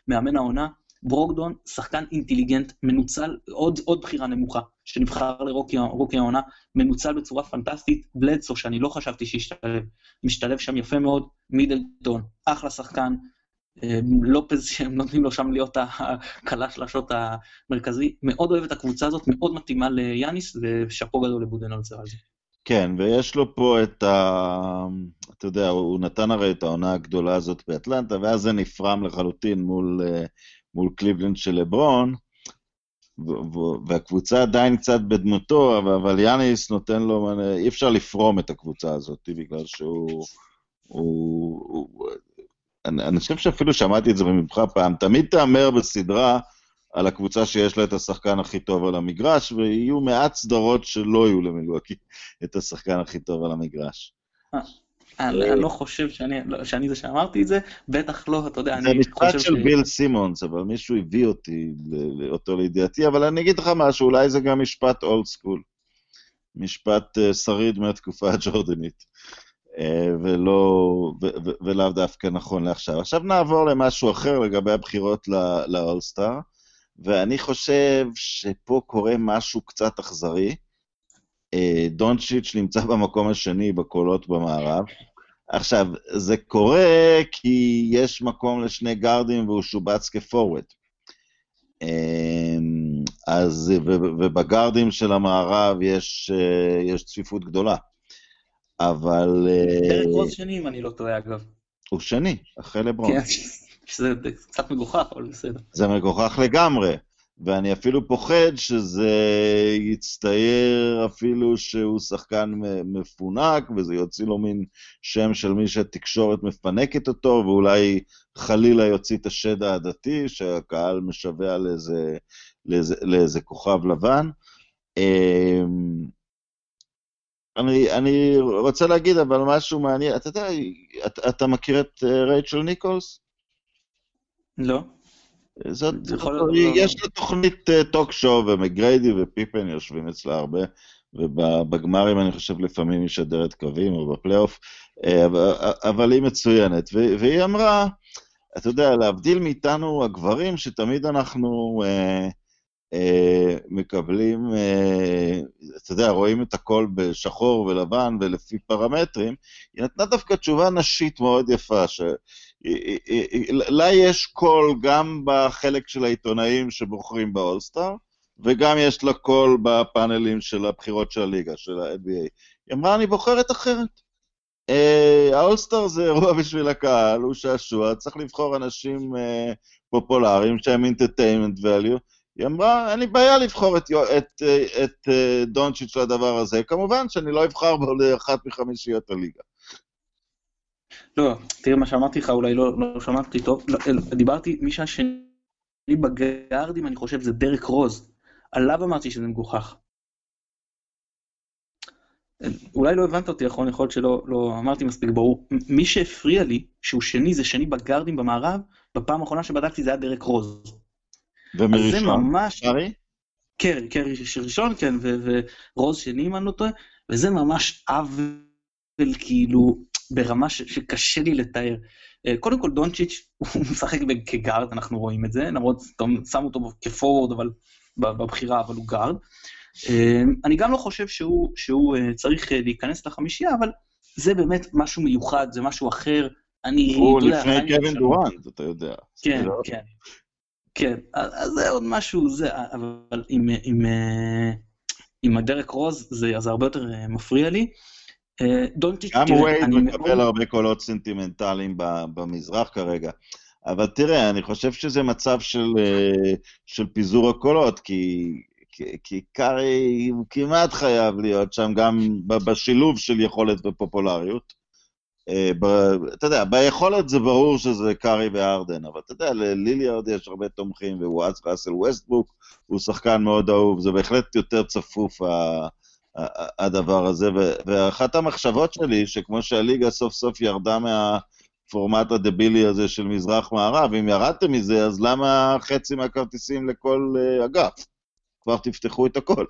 למאמן העונה. ברוקדון, שחקן אינטליגנט, מנוצל, עוד, עוד בחירה נמוכה, שנבחר לרוקי העונה, מנוצל בצורה פנטסטית. בלדסו, שאני לא חשבתי שישתלב, משתלב שם יפה מאוד. מידלטון, אחלה שחקן. אה, לופז, שהם נותנים לו שם להיות הקלש לשוט המרכזי. מאוד אוהב את הקבוצה הזאת, מאוד מתאימה ליאניס, ושאפו גדול לבודנולצר על זה. כן, ויש לו פה את ה... אתה יודע, הוא נתן הרי את העונה הגדולה הזאת באטלנטה, ואז זה נפרם לחלוטין מול, אה, מול קליבלנד של לברון, והקבוצה עדיין קצת בדמותו, אבל יאניס נותן לו, אי אפשר לפרום את הקבוצה הזאת, בגלל שהוא... הוא, הוא, אני, אני חושב שאפילו שמעתי את זה ממך פעם, תמיד תהמר בסדרה על הקבוצה שיש לה את השחקן הכי טוב על המגרש, ויהיו מעט סדרות שלא יהיו למילואקי את השחקן הכי טוב על המגרש. אה, אני לא חושב שאני זה שאמרתי את זה, בטח לא, אתה יודע, אני חושב ש... זה משפט של ביל סימונס, אבל מישהו הביא אותי, אותו לידיעתי, אבל אני אגיד לך משהו, אולי זה גם משפט אולד סקול. משפט אה, שריד מהתקופה הג'ורדנית, אה, ולא, ולאו דווקא נכון לעכשיו. עכשיו נעבור למשהו אחר לגבי הבחירות לאולסטאר. ואני חושב שפה קורה משהו קצת אכזרי. אה, דונצ'יץ' נמצא במקום השני בקולות במערב. עכשיו, זה קורה כי יש מקום לשני גארדים והוא שובץ כפורוורד. אה, אז, ובגארדים של המערב יש, אה, יש צפיפות גדולה. אבל... פרק רוז שני, אם אני לא טועה, אגב. הוא שני, אחרי לברון. כן. שזה קצת מגוחך, אבל בסדר. זה מגוחך לגמרי, ואני אפילו פוחד שזה יצטייר אפילו שהוא שחקן מפונק, וזה יוציא לו מין שם של מי שהתקשורת מפנקת אותו, ואולי חלילה יוציא את השד העדתי, שהקהל משווע לאיזה, לאיזה, לאיזה כוכב לבן. אמ, אני, אני רוצה להגיד אבל משהו מעניין, אתה יודע, אתה, אתה מכיר את אה, רייצ'ל ניקולס? לא. זאת, יש לה תוכנית talk show, ומגריידי ופיפן יושבים אצלה הרבה, ובגמרים אני חושב לפעמים היא משדרת קווים, או בפלייאוף, אה, אבל היא מצוינת. והיא אמרה, אתה יודע, להבדיל מאיתנו הגברים, שתמיד אנחנו אה, אה, מקבלים, אה, אתה יודע, רואים את הכל בשחור ולבן ולפי פרמטרים, היא נתנה דווקא תשובה נשית מאוד יפה, ש... לה יש קול גם בחלק של העיתונאים שבוחרים באולסטאר, וגם יש לה קול בפאנלים של הבחירות של הליגה, של ה-NBA. היא אמרה, אני בוחרת אחרת. אה, האולסטאר זה אירוע בשביל הקהל, הוא שעשוע, צריך לבחור אנשים אה, פופולריים שהם אינטרטיימנט value. היא אמרה, אין לי בעיה לבחור את, את, את, את דונצ'יץ' לדבר הזה, כמובן שאני לא אבחר בו לאחת מחמישיות הליגה. לא, תראה מה שאמרתי לך, אולי לא, לא שמעתי טוב, לא, דיברתי, מי שהשני בגארדים, אני חושב, זה דרק רוז. עליו אמרתי שזה מגוחך. אולי לא הבנת אותי, נכון, יכול להיות שלא לא אמרתי מספיק ברור. מי שהפריע לי, שהוא שני, זה שני בגארדים במערב, בפעם האחרונה שבדקתי זה היה דרק רוז. ומראשון? אז זה ממש... קרי? קרי, קרי ראשון, כן, ורוז שני, אם אני לא טועה, וזה ממש עוול, כאילו, ברמה ש, שקשה לי לתאר. אה, קודם כל, דונצ'יץ', הוא משחק כגארד, אנחנו רואים את זה, למרות שמו אותו כ forward, אבל בבחירה, אבל הוא גארד. אה, אני גם לא חושב שהוא, שהוא אה, צריך להיכנס לחמישייה, אבל זה באמת משהו מיוחד, זה משהו אחר. אני, הוא לפני קווין דורנט, אתה יודע. כן, כן. כן, אז זה עוד משהו, זה, אבל עם, עם, עם הדרק רוז זה, זה הרבה יותר מפריע לי. דונטיץ', גם וייד מקבל הרבה קולות סנטימנטליים במזרח כרגע. אבל תראה, אני חושב שזה מצב של, אה, של פיזור הקולות, כי, כי קארי הוא כמעט חייב להיות שם גם בשילוב של יכולת ופופולריות. אה, ב, אתה יודע, ביכולת זה ברור שזה קארי והארדן, אבל אתה יודע, לליליארד יש הרבה תומכים, והוא אז ראסל ווסטברוק, הוא שחקן מאוד אהוב, זה בהחלט יותר צפוף הדבר הזה, ואחת המחשבות שלי, שכמו שהליגה סוף סוף ירדה מהפורמט הדבילי הזה של מזרח-מערב, אם ירדתם מזה, אז למה חצי מהכרטיסים לכל uh, אגף? כבר תפתחו את הכל.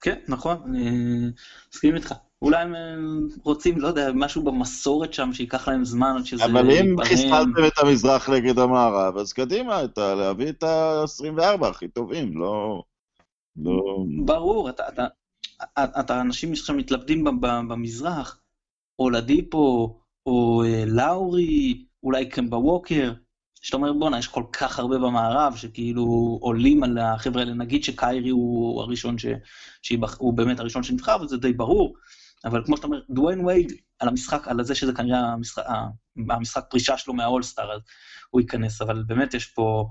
כן, נכון, אני מסכים איתך. אולי הם אה, רוצים, לא יודע, משהו במסורת שם, שייקח להם זמן עד שזה... אבל אם חיסלתם את המזרח נגד המערב, אז קדימה, להביא את ה-24 הכי טובים, לא... לא... ברור, אתה, אתה, אתה, אתה אנשים עכשיו מתלבטים במזרח, או לדיפו, או אה, לאורי, אולי קמבה ווקר, שאתה אומר בואנה, יש כל כך הרבה במערב שכאילו עולים על החבר'ה האלה, נגיד שקיירי הוא הראשון ש... שיבח... הוא באמת הראשון שנבחר, וזה די ברור, אבל כמו שאתה אומר, דוויין וייד, על המשחק, על זה שזה כנראה המשחק, המשחק פרישה שלו מהאולסטאר, אז הוא ייכנס, אבל באמת יש פה...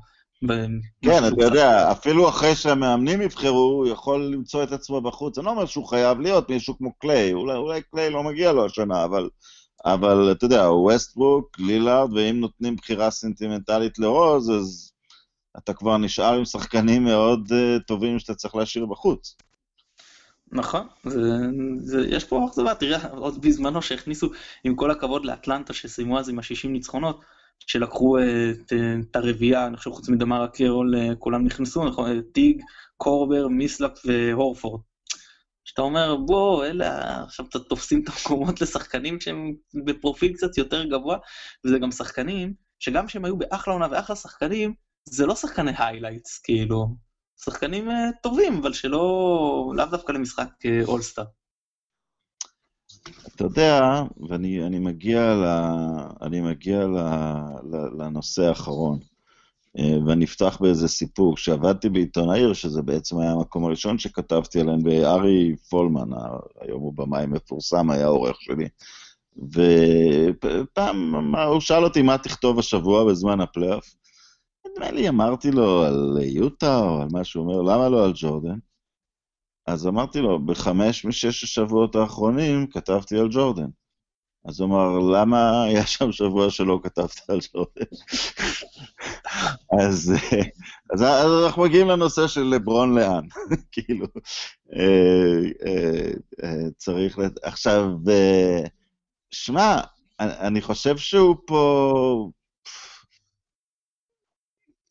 כן, אתה יודע, אפילו אחרי שהמאמנים יבחרו, הוא יכול למצוא את עצמו בחוץ. אני לא אומר שהוא חייב להיות מישהו כמו קליי, אולי, אולי קליי לא מגיע לו השנה, אבל, אבל אתה יודע, ווסטבוק, לילארד, ואם נותנים בחירה סנטימנטלית לרוז, אז אתה כבר נשאר עם שחקנים מאוד uh, טובים שאתה צריך להשאיר בחוץ. נכון, זה, זה, יש פה אכזבה, תראה, עוד בזמנו שהכניסו, עם כל הכבוד לאטלנטה, שסיימו אז עם ה-60 ניצחונות, שלקחו אה, את, את הרביעייה, אני חושב חוץ מדמארה קרול, אה, כולם נכנסו, נכון? טיג, קורבר, מילסאפ והורפורד. שאתה אומר, בוא, אלה, עכשיו אתה תופסים את המקומות לשחקנים שהם בפרופיל קצת יותר גבוה, וזה גם שחקנים, שגם שהם היו באחלה עונה ואחלה שחקנים, זה לא שחקני highlights, כאילו, שחקנים טובים, אבל שלא, לאו דווקא למשחק אולסטאר. אתה יודע, ואני מגיע, ל, אני מגיע ל, ל, לנושא האחרון, אה, ואני אפתח באיזה סיפור. כשעבדתי בעיתון העיר, שזה בעצם היה המקום הראשון שכתבתי עליהם, וארי פולמן, היום הוא במאי מפורסם, היה עורך שלי. ופעם הוא שאל אותי מה תכתוב השבוע בזמן הפלייאוף. נדמה לי אמרתי לו על יוטה או על מה שהוא אומר, למה לא על ג'ורדן? אז אמרתי לו, בחמש משש השבועות האחרונים כתבתי על ג'ורדן. אז הוא אמר, למה היה שם שבוע שלא כתבת על ג'ורדן? אז, אנחנו מגיעים לנושא של לברון לאן, כאילו, אה, אה, אה, צריך, לת... עכשיו, שמע, אני חושב שהוא פה...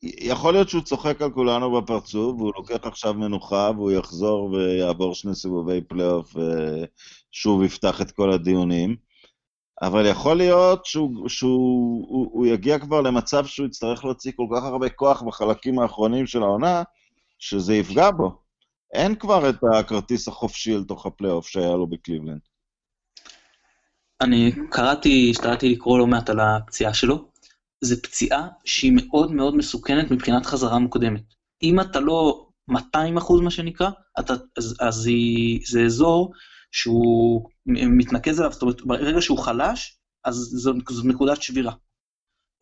יכול להיות שהוא צוחק על כולנו בפרצוף, והוא לוקח עכשיו מנוחה, והוא יחזור ויעבור שני סיבובי פלייאוף, ושוב יפתח את כל הדיונים. אבל יכול להיות שהוא, שהוא הוא, הוא יגיע כבר למצב שהוא יצטרך להוציא כל כך הרבה כוח בחלקים האחרונים של העונה, שזה יפגע בו. אין כבר את הכרטיס החופשי אל תוך הפלייאוף שהיה לו בקליבלנד. אני קראתי, השתדלתי לקרוא לא מעט על הפציעה שלו. זו פציעה שהיא מאוד מאוד מסוכנת מבחינת חזרה מוקדמת. אם אתה לא 200 אחוז, מה שנקרא, אתה, אז, אז היא, זה אזור שהוא מתנקז אליו, זאת אומרת, ברגע שהוא חלש, אז זו, זו נקודת שבירה.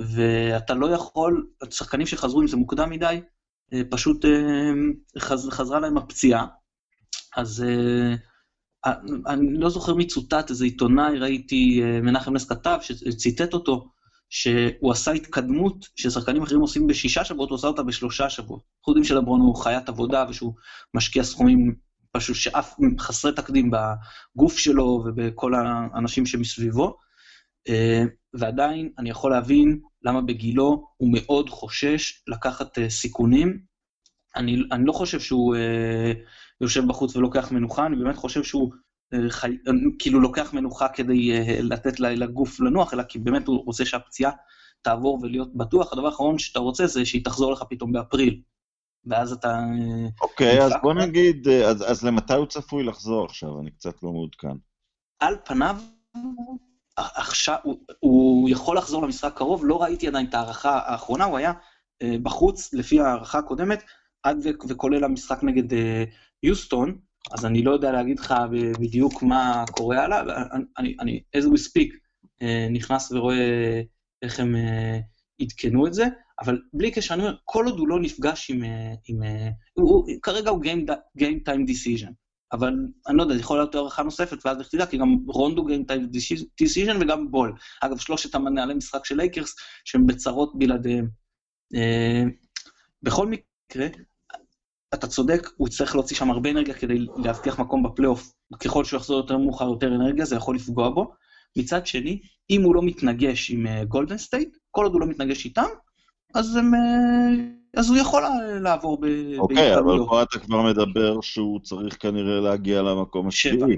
ואתה לא יכול, שחקנים שחזרו אם זה מוקדם מדי, אה, פשוט אה, חז, חזרה להם הפציעה. אז אה, אני לא זוכר מי צוטט, איזה עיתונאי, ראיתי, מנחם נס כתב, שציטט אותו, שהוא עשה התקדמות ששחקנים אחרים עושים בשישה שבועות, הוא עשה אותה בשלושה שבועות. אנחנו יודעים שלברון הוא חיית עבודה ושהוא משקיע סכומים פשוט שאף חסרי תקדים בגוף שלו ובכל האנשים שמסביבו, אה, ועדיין אני יכול להבין למה בגילו הוא מאוד חושש לקחת אה, סיכונים. אני, אני לא חושב שהוא אה, יושב בחוץ ולוקח מנוחה, אני באמת חושב שהוא חי, כאילו לוקח מנוחה כדי לתת לגוף לנוח, אלא כי באמת הוא רוצה שהפציעה תעבור ולהיות בטוח. הדבר האחרון שאתה רוצה זה שהיא תחזור לך פתאום באפריל. ואז אתה... אוקיי, אז בוא נגיד, אז, אז למתי הוא צפוי לחזור עכשיו? אני קצת לא מעודכן. על פניו, עכשיו, הוא, הוא יכול לחזור למשחק קרוב, לא ראיתי עדיין את ההערכה האחרונה, הוא היה אה, בחוץ, לפי ההערכה הקודמת, עד ו- וכולל המשחק נגד אה, יוסטון, אז אני לא יודע להגיד לך בדיוק מה קורה עליו, אני, אני, as we speak, אה, נכנס ורואה איך הם אה, עדכנו את זה. אבל בלי קשר, אני אומר, כל עוד הוא לא נפגש עם... אה, עם הוא, כרגע הוא Game, game Time Decision, אבל אני לא יודע, זה יכול להיות הערכה נוספת, ואז לך תדע, כי גם רונדו Game Time Decision וגם בול. אגב, שלושת המנהלי משחק של לייקרס, שהם בצרות בלעדיהם. בכל מקרה, אתה צודק, הוא יצטרך להוציא שם הרבה אנרגיה כדי להבטיח מקום בפלייאוף. ככל שהוא יחזור יותר מאוחר, יותר אנרגיה, זה יכול לפגוע בו. מצד שני, אם הוא לא מתנגש עם גולדן אה, סטייט, כל עוד הוא לא מתנגש איתם, אז, הם, אה, אז הוא יכול לעבור ב... אוקיי, אבל פה אתה כבר מדבר שהוא צריך כנראה להגיע למקום השביעי.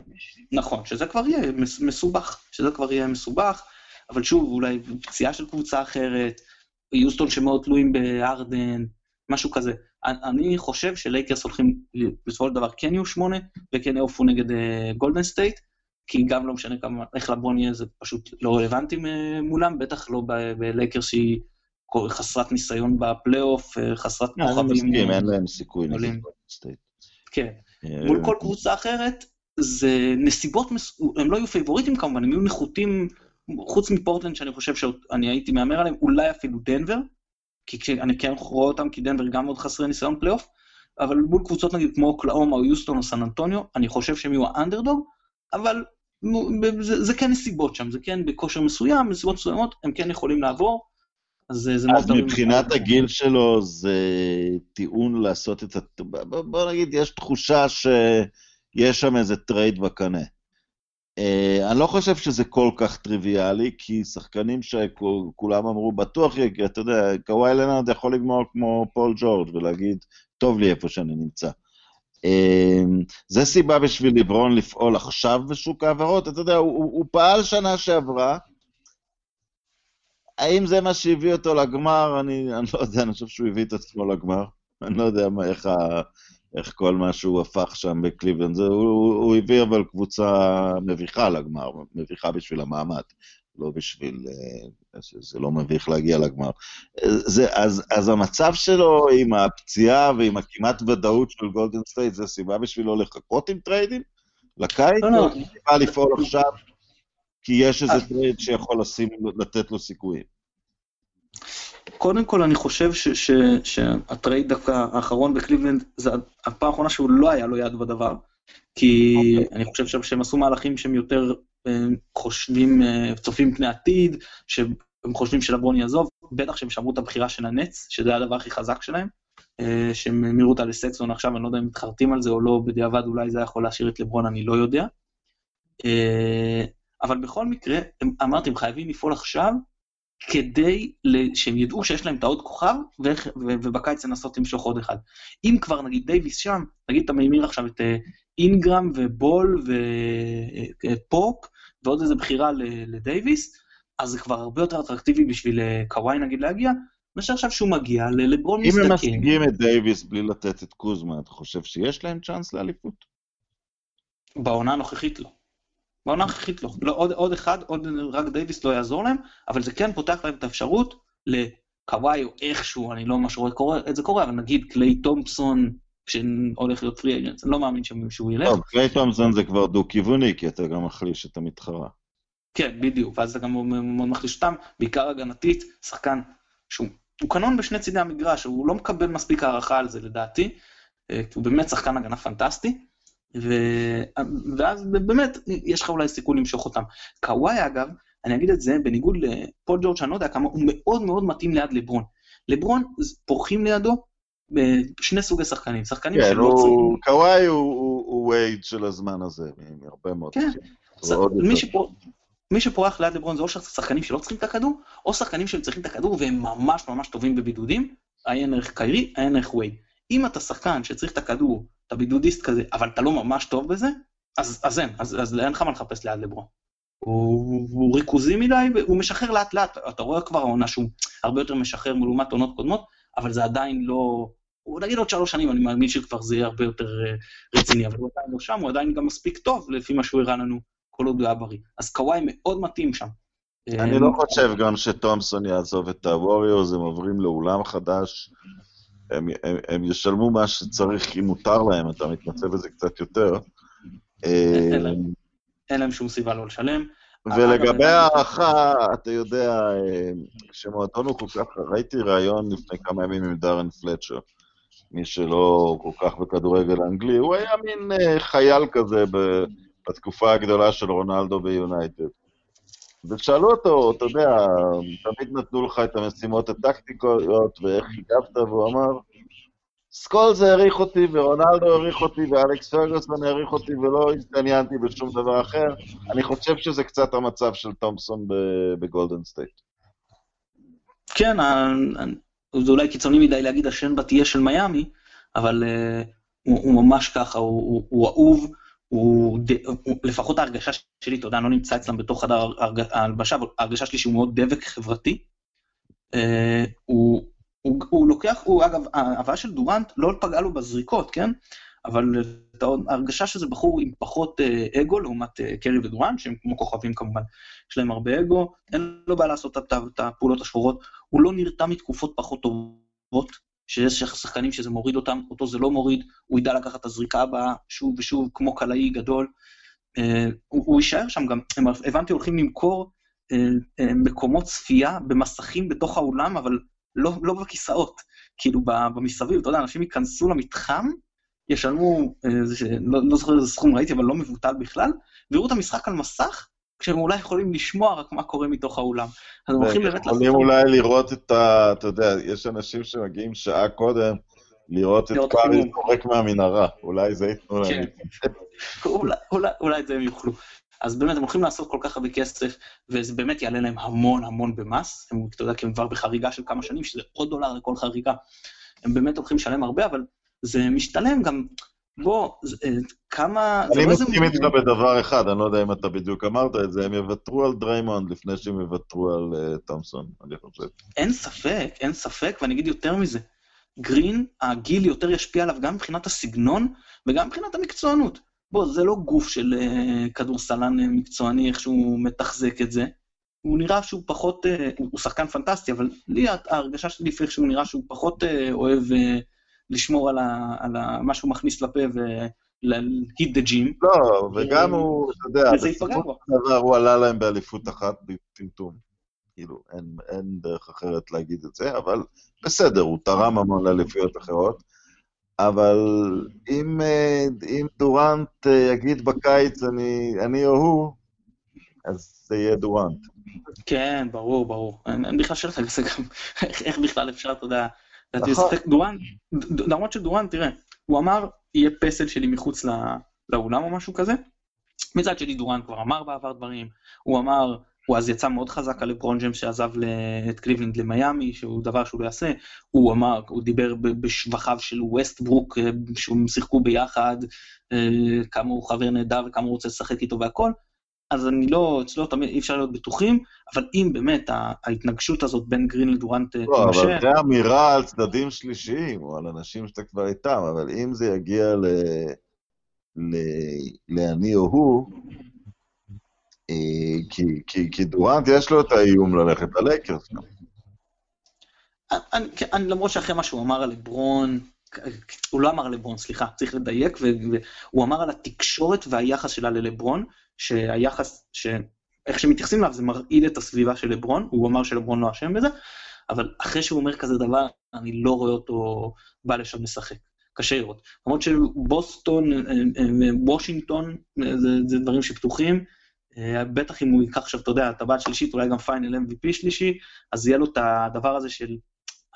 נכון, שזה כבר יהיה מסובך, שזה כבר יהיה מסובך, אבל שוב, אולי פציעה של קבוצה אחרת, יוסטון שמאוד תלויים בהארדן, משהו כזה. אני חושב שלייקרס הולכים, בסופו של דבר כן יהיו שמונה, וכן יעופו נגד גולדן אה, סטייט, כי גם לא משנה כמה, איך לברון יהיה, זה פשוט לא רלוונטי אה, מולם, בטח לא בלייקרס שהיא חסרת ניסיון בפלייאוף, אה, חסרת כוכבים. אני מסכים, אין להם סיכוי כן. אה, מול כל קבוצה אחרת, זה נסיבות, הם לא יהיו פייבוריטים כמובן, הם יהיו נחותים, חוץ מפורטלנד שאני חושב שאני הייתי מהמר עליהם, אולי אפילו דנבר, כי אני כן רואה אותם, כי דנבר גם מאוד חסרי ניסיון פלייאוף, אבל מול קבוצות נגיד כמו אוקלהומה או יוסטון או סן אנטוניו, אני חושב שהם יהיו האנדרדוג, אבל זה, זה כן נסיבות שם, זה כן בכושר מסוים, נסיבות מסוימות, הם כן יכולים לעבור. אז זה מאוד... אז מבחינת הגיל שלו זה טיעון לעשות את ה... בוא נגיד, יש תחושה שיש שם איזה טרייד בקנה. Uh, אני לא חושב שזה כל כך טריוויאלי, כי שחקנים שכולם אמרו, בטוח יגיע, אתה יודע, קוואי לנארד יכול לגמור כמו פול ג'ורג' ולהגיד, טוב לי איפה שאני נמצא. Uh, זה סיבה בשביל לברון לפעול עכשיו בשוק ההעברות, אתה יודע, הוא, הוא פעל שנה שעברה, האם זה מה שהביא אותו לגמר? אני, אני לא יודע, אני חושב שהוא הביא את עצמו לגמר. אני לא יודע מה, איך, ה, איך כל מה שהוא הפך שם בקליבלנד. הוא, הוא, הוא הביא אבל קבוצה מביכה לגמר, מביכה בשביל המעמד, לא בשביל... אה, זה לא מביך להגיע לגמר. זה, אז, אז המצב שלו עם הפציעה ועם הכמעט ודאות של גולדן סטייט, זה סיבה בשבילו לחכות עם טריידים? לקיץ? לא, לא. סיבה לפעול עכשיו? כי יש איזה טרייד שיכול לשים, לתת לו סיכויים. קודם כל אני חושב שהטרייד דווקא האחרון בקליבלנד, זה הפעם האחרונה שהוא לא היה לו יד בדבר. כי אוקיי. אוקיי. אני חושב שהם עשו מהלכים שהם יותר אה, חושבים, אה, צופים פני עתיד, שהם חושבים שלברון יעזוב, בטח שהם שמרו את הבחירה של הנץ, שזה הדבר הכי חזק שלהם, אה, שהם המירו אותה לסקסון עכשיו, אני לא יודע אם מתחרטים על זה או לא, בדיעבד אולי זה יכול להשאיר את לברון, אני לא יודע. אבל בכל מקרה, הם, אמרתי, הם חייבים לפעול עכשיו, כדי שהם ידעו שיש להם את העוד כוכב, ובקיץ לנסות למשוך עוד אחד. אם כבר נגיד דייוויס שם, נגיד אתה ממיר עכשיו את אינגרם ובול ופופ, ועוד איזה בחירה לדייוויס, אז זה כבר הרבה יותר אטרקטיבי בשביל אה, קוואי נגיד להגיע, מאשר עכשיו שהוא מגיע, לברון מסתכל. אם הם משיגים את דייוויס בלי לתת את קוזמה, אתה חושב שיש להם צ'אנס לאליפות? בעונה הנוכחית לא. בעונה הנוכחית לא. לא עוד, עוד אחד, עוד רק דייוויס לא יעזור להם, אבל זה כן פותח להם את האפשרות לקוואי או איכשהו, אני לא ממש רואה את זה קורה, אבל נגיד קליי תומפסון, שהולך להיות פרי אגנס, אני לא מאמין שהוא ילך. טוב, קליי תומפסון זה כבר דו-כיווני, כי אתה גם מחליש את המתחרה. כן, בדיוק, ואז אתה גם מאוד מחליש אותם, בעיקר הגנתית, שחקן שהוא קנון בשני צידי המגרש, הוא לא מקבל מספיק הערכה על זה לדעתי, אה, הוא באמת שחקן הגנה פנטסטי, ו... ואז באמת יש לך אולי סיכוי למשוך אותם. קוואי אגב, אני אגיד את זה, בניגוד לפול ג'ורג' שאני לא יודע כמה, הוא מאוד מאוד מתאים ליד לברון. לברון, פורחים לידו שני סוגי שחקנים, שחקנים כן, שלא צריכים... קוואי הוא וייד של הזמן הזה, מהרבה מאוד. כן, מי, שפור... מי שפורח ליד לברון זה או שחקנים שלא צריכים את הכדור, או שחקנים שהם צריכים את הכדור והם ממש ממש טובים בבידודים, עיין ערך קיירי, עיין ערך וייד. אם אתה שחקן שצריך את הכדור, אתה בידודיסט כזה, אבל אתה לא ממש טוב בזה, אז, אז אין, אז, אז אין לך מה לחפש ליד לברון. הוא, הוא ריכוזי מדי, הוא משחרר לאט לאט, אתה רואה כבר העונה שהוא הרבה יותר משחרר מלעומת עונות קודמות, אבל זה עדיין לא... הוא נגיד עוד שלוש שנים, אני מאמין שכבר זה יהיה הרבה יותר אה, רציני, אבל הוא עדיין לא שם, הוא עדיין גם מספיק טוב, לפי מה שהוא הראה לנו כל עוד הוא היה בריא. אז קוואי מאוד מתאים שם. אני לא חושב גם שתומסון יעזוב את הווריורס, הם עוברים לאולם חדש, הם, הם, הם ישלמו מה שצריך, אם מותר להם, אתה מתמצא בזה קצת יותר. אין להם, להם שום סיבה לא לשלם. ולגבי הערכה, אתה יודע, כשמועדון הוא כל כך, ראיתי ראיון לפני כמה ימים עם דארן פלצ'ר, מי שלא כל כך בכדורגל אנגלי, הוא היה מין אה, חייל כזה בתקופה הגדולה של רונלדו ביונייטד. ושאלו אותו, אתה יודע, תמיד נתנו לך את המשימות הטקטיקות ואיך הגבת, והוא אמר, סקולס העריך אותי, ורונלדו העריך אותי, ואלכס פרגוסון העריך אותי, ולא התעניינתי בשום דבר אחר. אני חושב שזה קצת המצב של תומפסון בגולדן סטייט. כן, זה אולי קיצוני מדי להגיד השיין באטייה של מיאמי, אבל uh, הוא, ממש ככה, הוא אהוב, הוא, הוא, לפחות ההרגשה שלי, אתה יודע, אני לא נמצא אצלם בתוך חדר ההלבשה, אבל ההרגשה שלי שהוא מאוד דבק חברתי. Uh, הוא, הוא, הוא לוקח, הוא אגב, ההבאה של דורנט לא פגעה לו בזריקות, כן? אבל ההרגשה שזה בחור עם פחות אה, אגו לעומת אה, קרי ודורנט, שהם כמו כוכבים כמובן, יש להם הרבה אגו, אין לו בעיה לעשות את הפעולות השחורות, הוא לא נרתע מתקופות פחות טובות, שיש שחקנים שזה מוריד אותם, אותו זה לא מוריד, הוא ידע לקחת את הזריקה הבאה שוב ושוב, כמו קלעי גדול. אה, הוא, הוא יישאר שם גם, הם הבנתי הולכים למכור אה, אה, מקומות צפייה במסכים בתוך האולם, אבל לא, לא בכיסאות, כאילו במסביב, אתה יודע, אנשים ייכנסו למתחם, ישלמו, לא, לא זוכר איזה סכום ראיתי, אבל לא מבוטל בכלל, ויראו את המשחק על מסך, כשהם אולי יכולים לשמוע רק מה קורה מתוך האולם. אז הם הולכים באמת לעשות... יכולים אולי לראות את ה... אתה יודע, יש אנשים שמגיעים שעה קודם לראות את פאריס זורק מהמנהרה, אולי זה ייתנו להם. כן. אולי את זה הם יוכלו. אז באמת, הם הולכים לעשות כל כך הרבה כסף, וזה באמת יעלה להם המון המון במס. הם, אתה יודע, כי הם כבר בחריגה של כמה שנים, שזה עוד דולר לכל חריגה. הם באמת הולכים לשלם הרבה, אבל זה משתלם גם, בוא, אה, כמה... אני מסכים איתך בדבר אחד, אני לא יודע אם אתה בדיוק אמרת את זה, הם יוותרו על דריימונד לפני שהם יוותרו על אה, תומסון, אני חושב. אין ספק, אין ספק, ואני אגיד יותר מזה. גרין, הגיל יותר ישפיע עליו גם מבחינת הסגנון וגם מבחינת המקצוענות. בוא, זה לא גוף של אה, כדורסלן מקצועני, איך שהוא מתחזק את זה. הוא נראה שהוא פחות, אה, הוא שחקן פנטסטי, אבל לי ההרגשה שלי לפי איך שהוא נראה שהוא פחות אה, אוהב אה, לשמור על, ה, על ה, מה שהוא מכניס לפה ול-hit the gym. לא, וגם הוא, אתה יודע, בסופו של דבר הוא עלה להם באליפות אחת בטמטום. כאילו, אין, אין דרך אחרת להגיד את זה, אבל בסדר, הוא תרם המון לאליפויות אחרות. אבל אם, אה, אם דורנט אה, יגיד בקיץ אני, אני או הוא, אז זה יהיה דורנט. כן, ברור, ברור. אין בכלל שאלה, זה גם, איך בכלל אפשר, אתה יודע, נכון. דורנט, למרות שדורנט, תראה, הוא אמר, יהיה פסל שלי מחוץ לאולם או משהו כזה. מצד שני, דורנט כבר אמר בעבר דברים, הוא אמר, הוא אז יצא מאוד חזק על לברון ג'יימס שעזב את קליבלנד למיאמי, שהוא דבר שהוא לא יעשה, הוא אמר, הוא דיבר בשבחיו של ווסטברוק, אה, שהם שיחקו ביחד, אה, כמה הוא חבר נהדר וכמה הוא רוצה לשחק איתו והכל, אז אני לא, אצלו תמיד אי אפשר להיות בטוחים, אבל אם באמת ההתנגשות הזאת בין גרין לדורנט אה, לא, תימשך... לא, אבל זה אמירה על צדדים שלישיים, או על אנשים שאתה כבר איתם, אבל אם זה יגיע ל... ל... לאני או הוא, אה, כי, כי, כי דורנט יש לו את האיום ללכת ללייקרס גם. אני, אני, למרות שאחרי מה שהוא אמר על לברון, הוא לא אמר לברון, סליחה, צריך לדייק, והוא אמר על התקשורת והיחס שלה ללברון, שהיחס, שאיך שמתייחסים אליו זה מרעיל את הסביבה של לברון, הוא אמר שלברון לא אשם בזה, אבל אחרי שהוא אומר כזה דבר, אני לא רואה אותו בא לשם לשחק. קשה לראות. למרות שבוסטון, אה, אה, וושינגטון, זה, זה דברים שפתוחים, אה, בטח אם הוא ייקח עכשיו, אתה יודע, טבעת שלישית, אולי גם פיינל MVP שלישי, אז יהיה לו את הדבר הזה של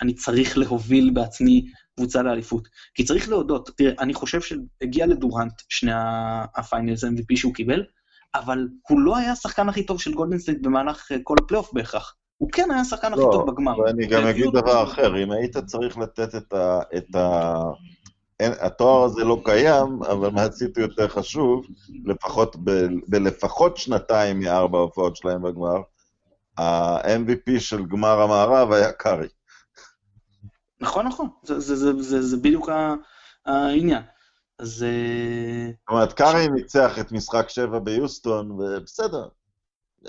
אני צריך להוביל בעצמי קבוצה לאליפות. כי צריך להודות, תראה, אני חושב שהגיע לדורנט שני ה finals MVP שהוא קיבל, אבל הוא לא היה השחקן הכי טוב של גולדן סטייט במהלך אה, כל הפלייאוף בהכרח. הוא כן היה השחקן הכי לא, טוב בגמר. ואני גם אגיד דבר אחר, אם היית צריך לתת את ה... את ה... אין, התואר הזה לא קיים, אבל מה שהייתי יותר חשוב, לפחות ב, בלפחות שנתיים מארבע ההופעות שלהם בגמר, ה-MVP של גמר המערב היה קארי. נכון, נכון, זה, זה, זה, זה, זה בדיוק העניין. אז... אה, זאת אומרת, קארי ניצח את משחק שבע ביוסטון, ובסדר.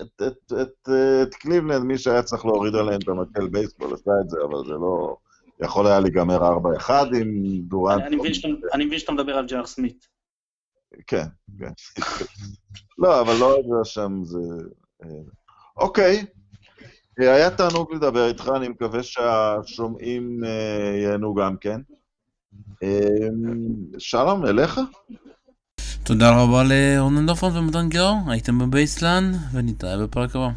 את, את, את, את קליבלנד, מי שהיה צריך להוריד עליהם את המקל בייסבול עשה את זה, אבל זה לא... יכול היה להיגמר 4-1 עם דורנט. אני מבין שאתה מדבר על ג'אר סמית. כן, כן. לא, אבל לא היה שם, זה... אה, אוקיי, היה תענוג לדבר איתך, אני מקווה שהשומעים אה, ייהנו גם כן. אה, שלום, אליך? תודה רבה לאורנן דופון ומתן גיאור, הייתם בבייסלנד, ונתראה בפרק הבא.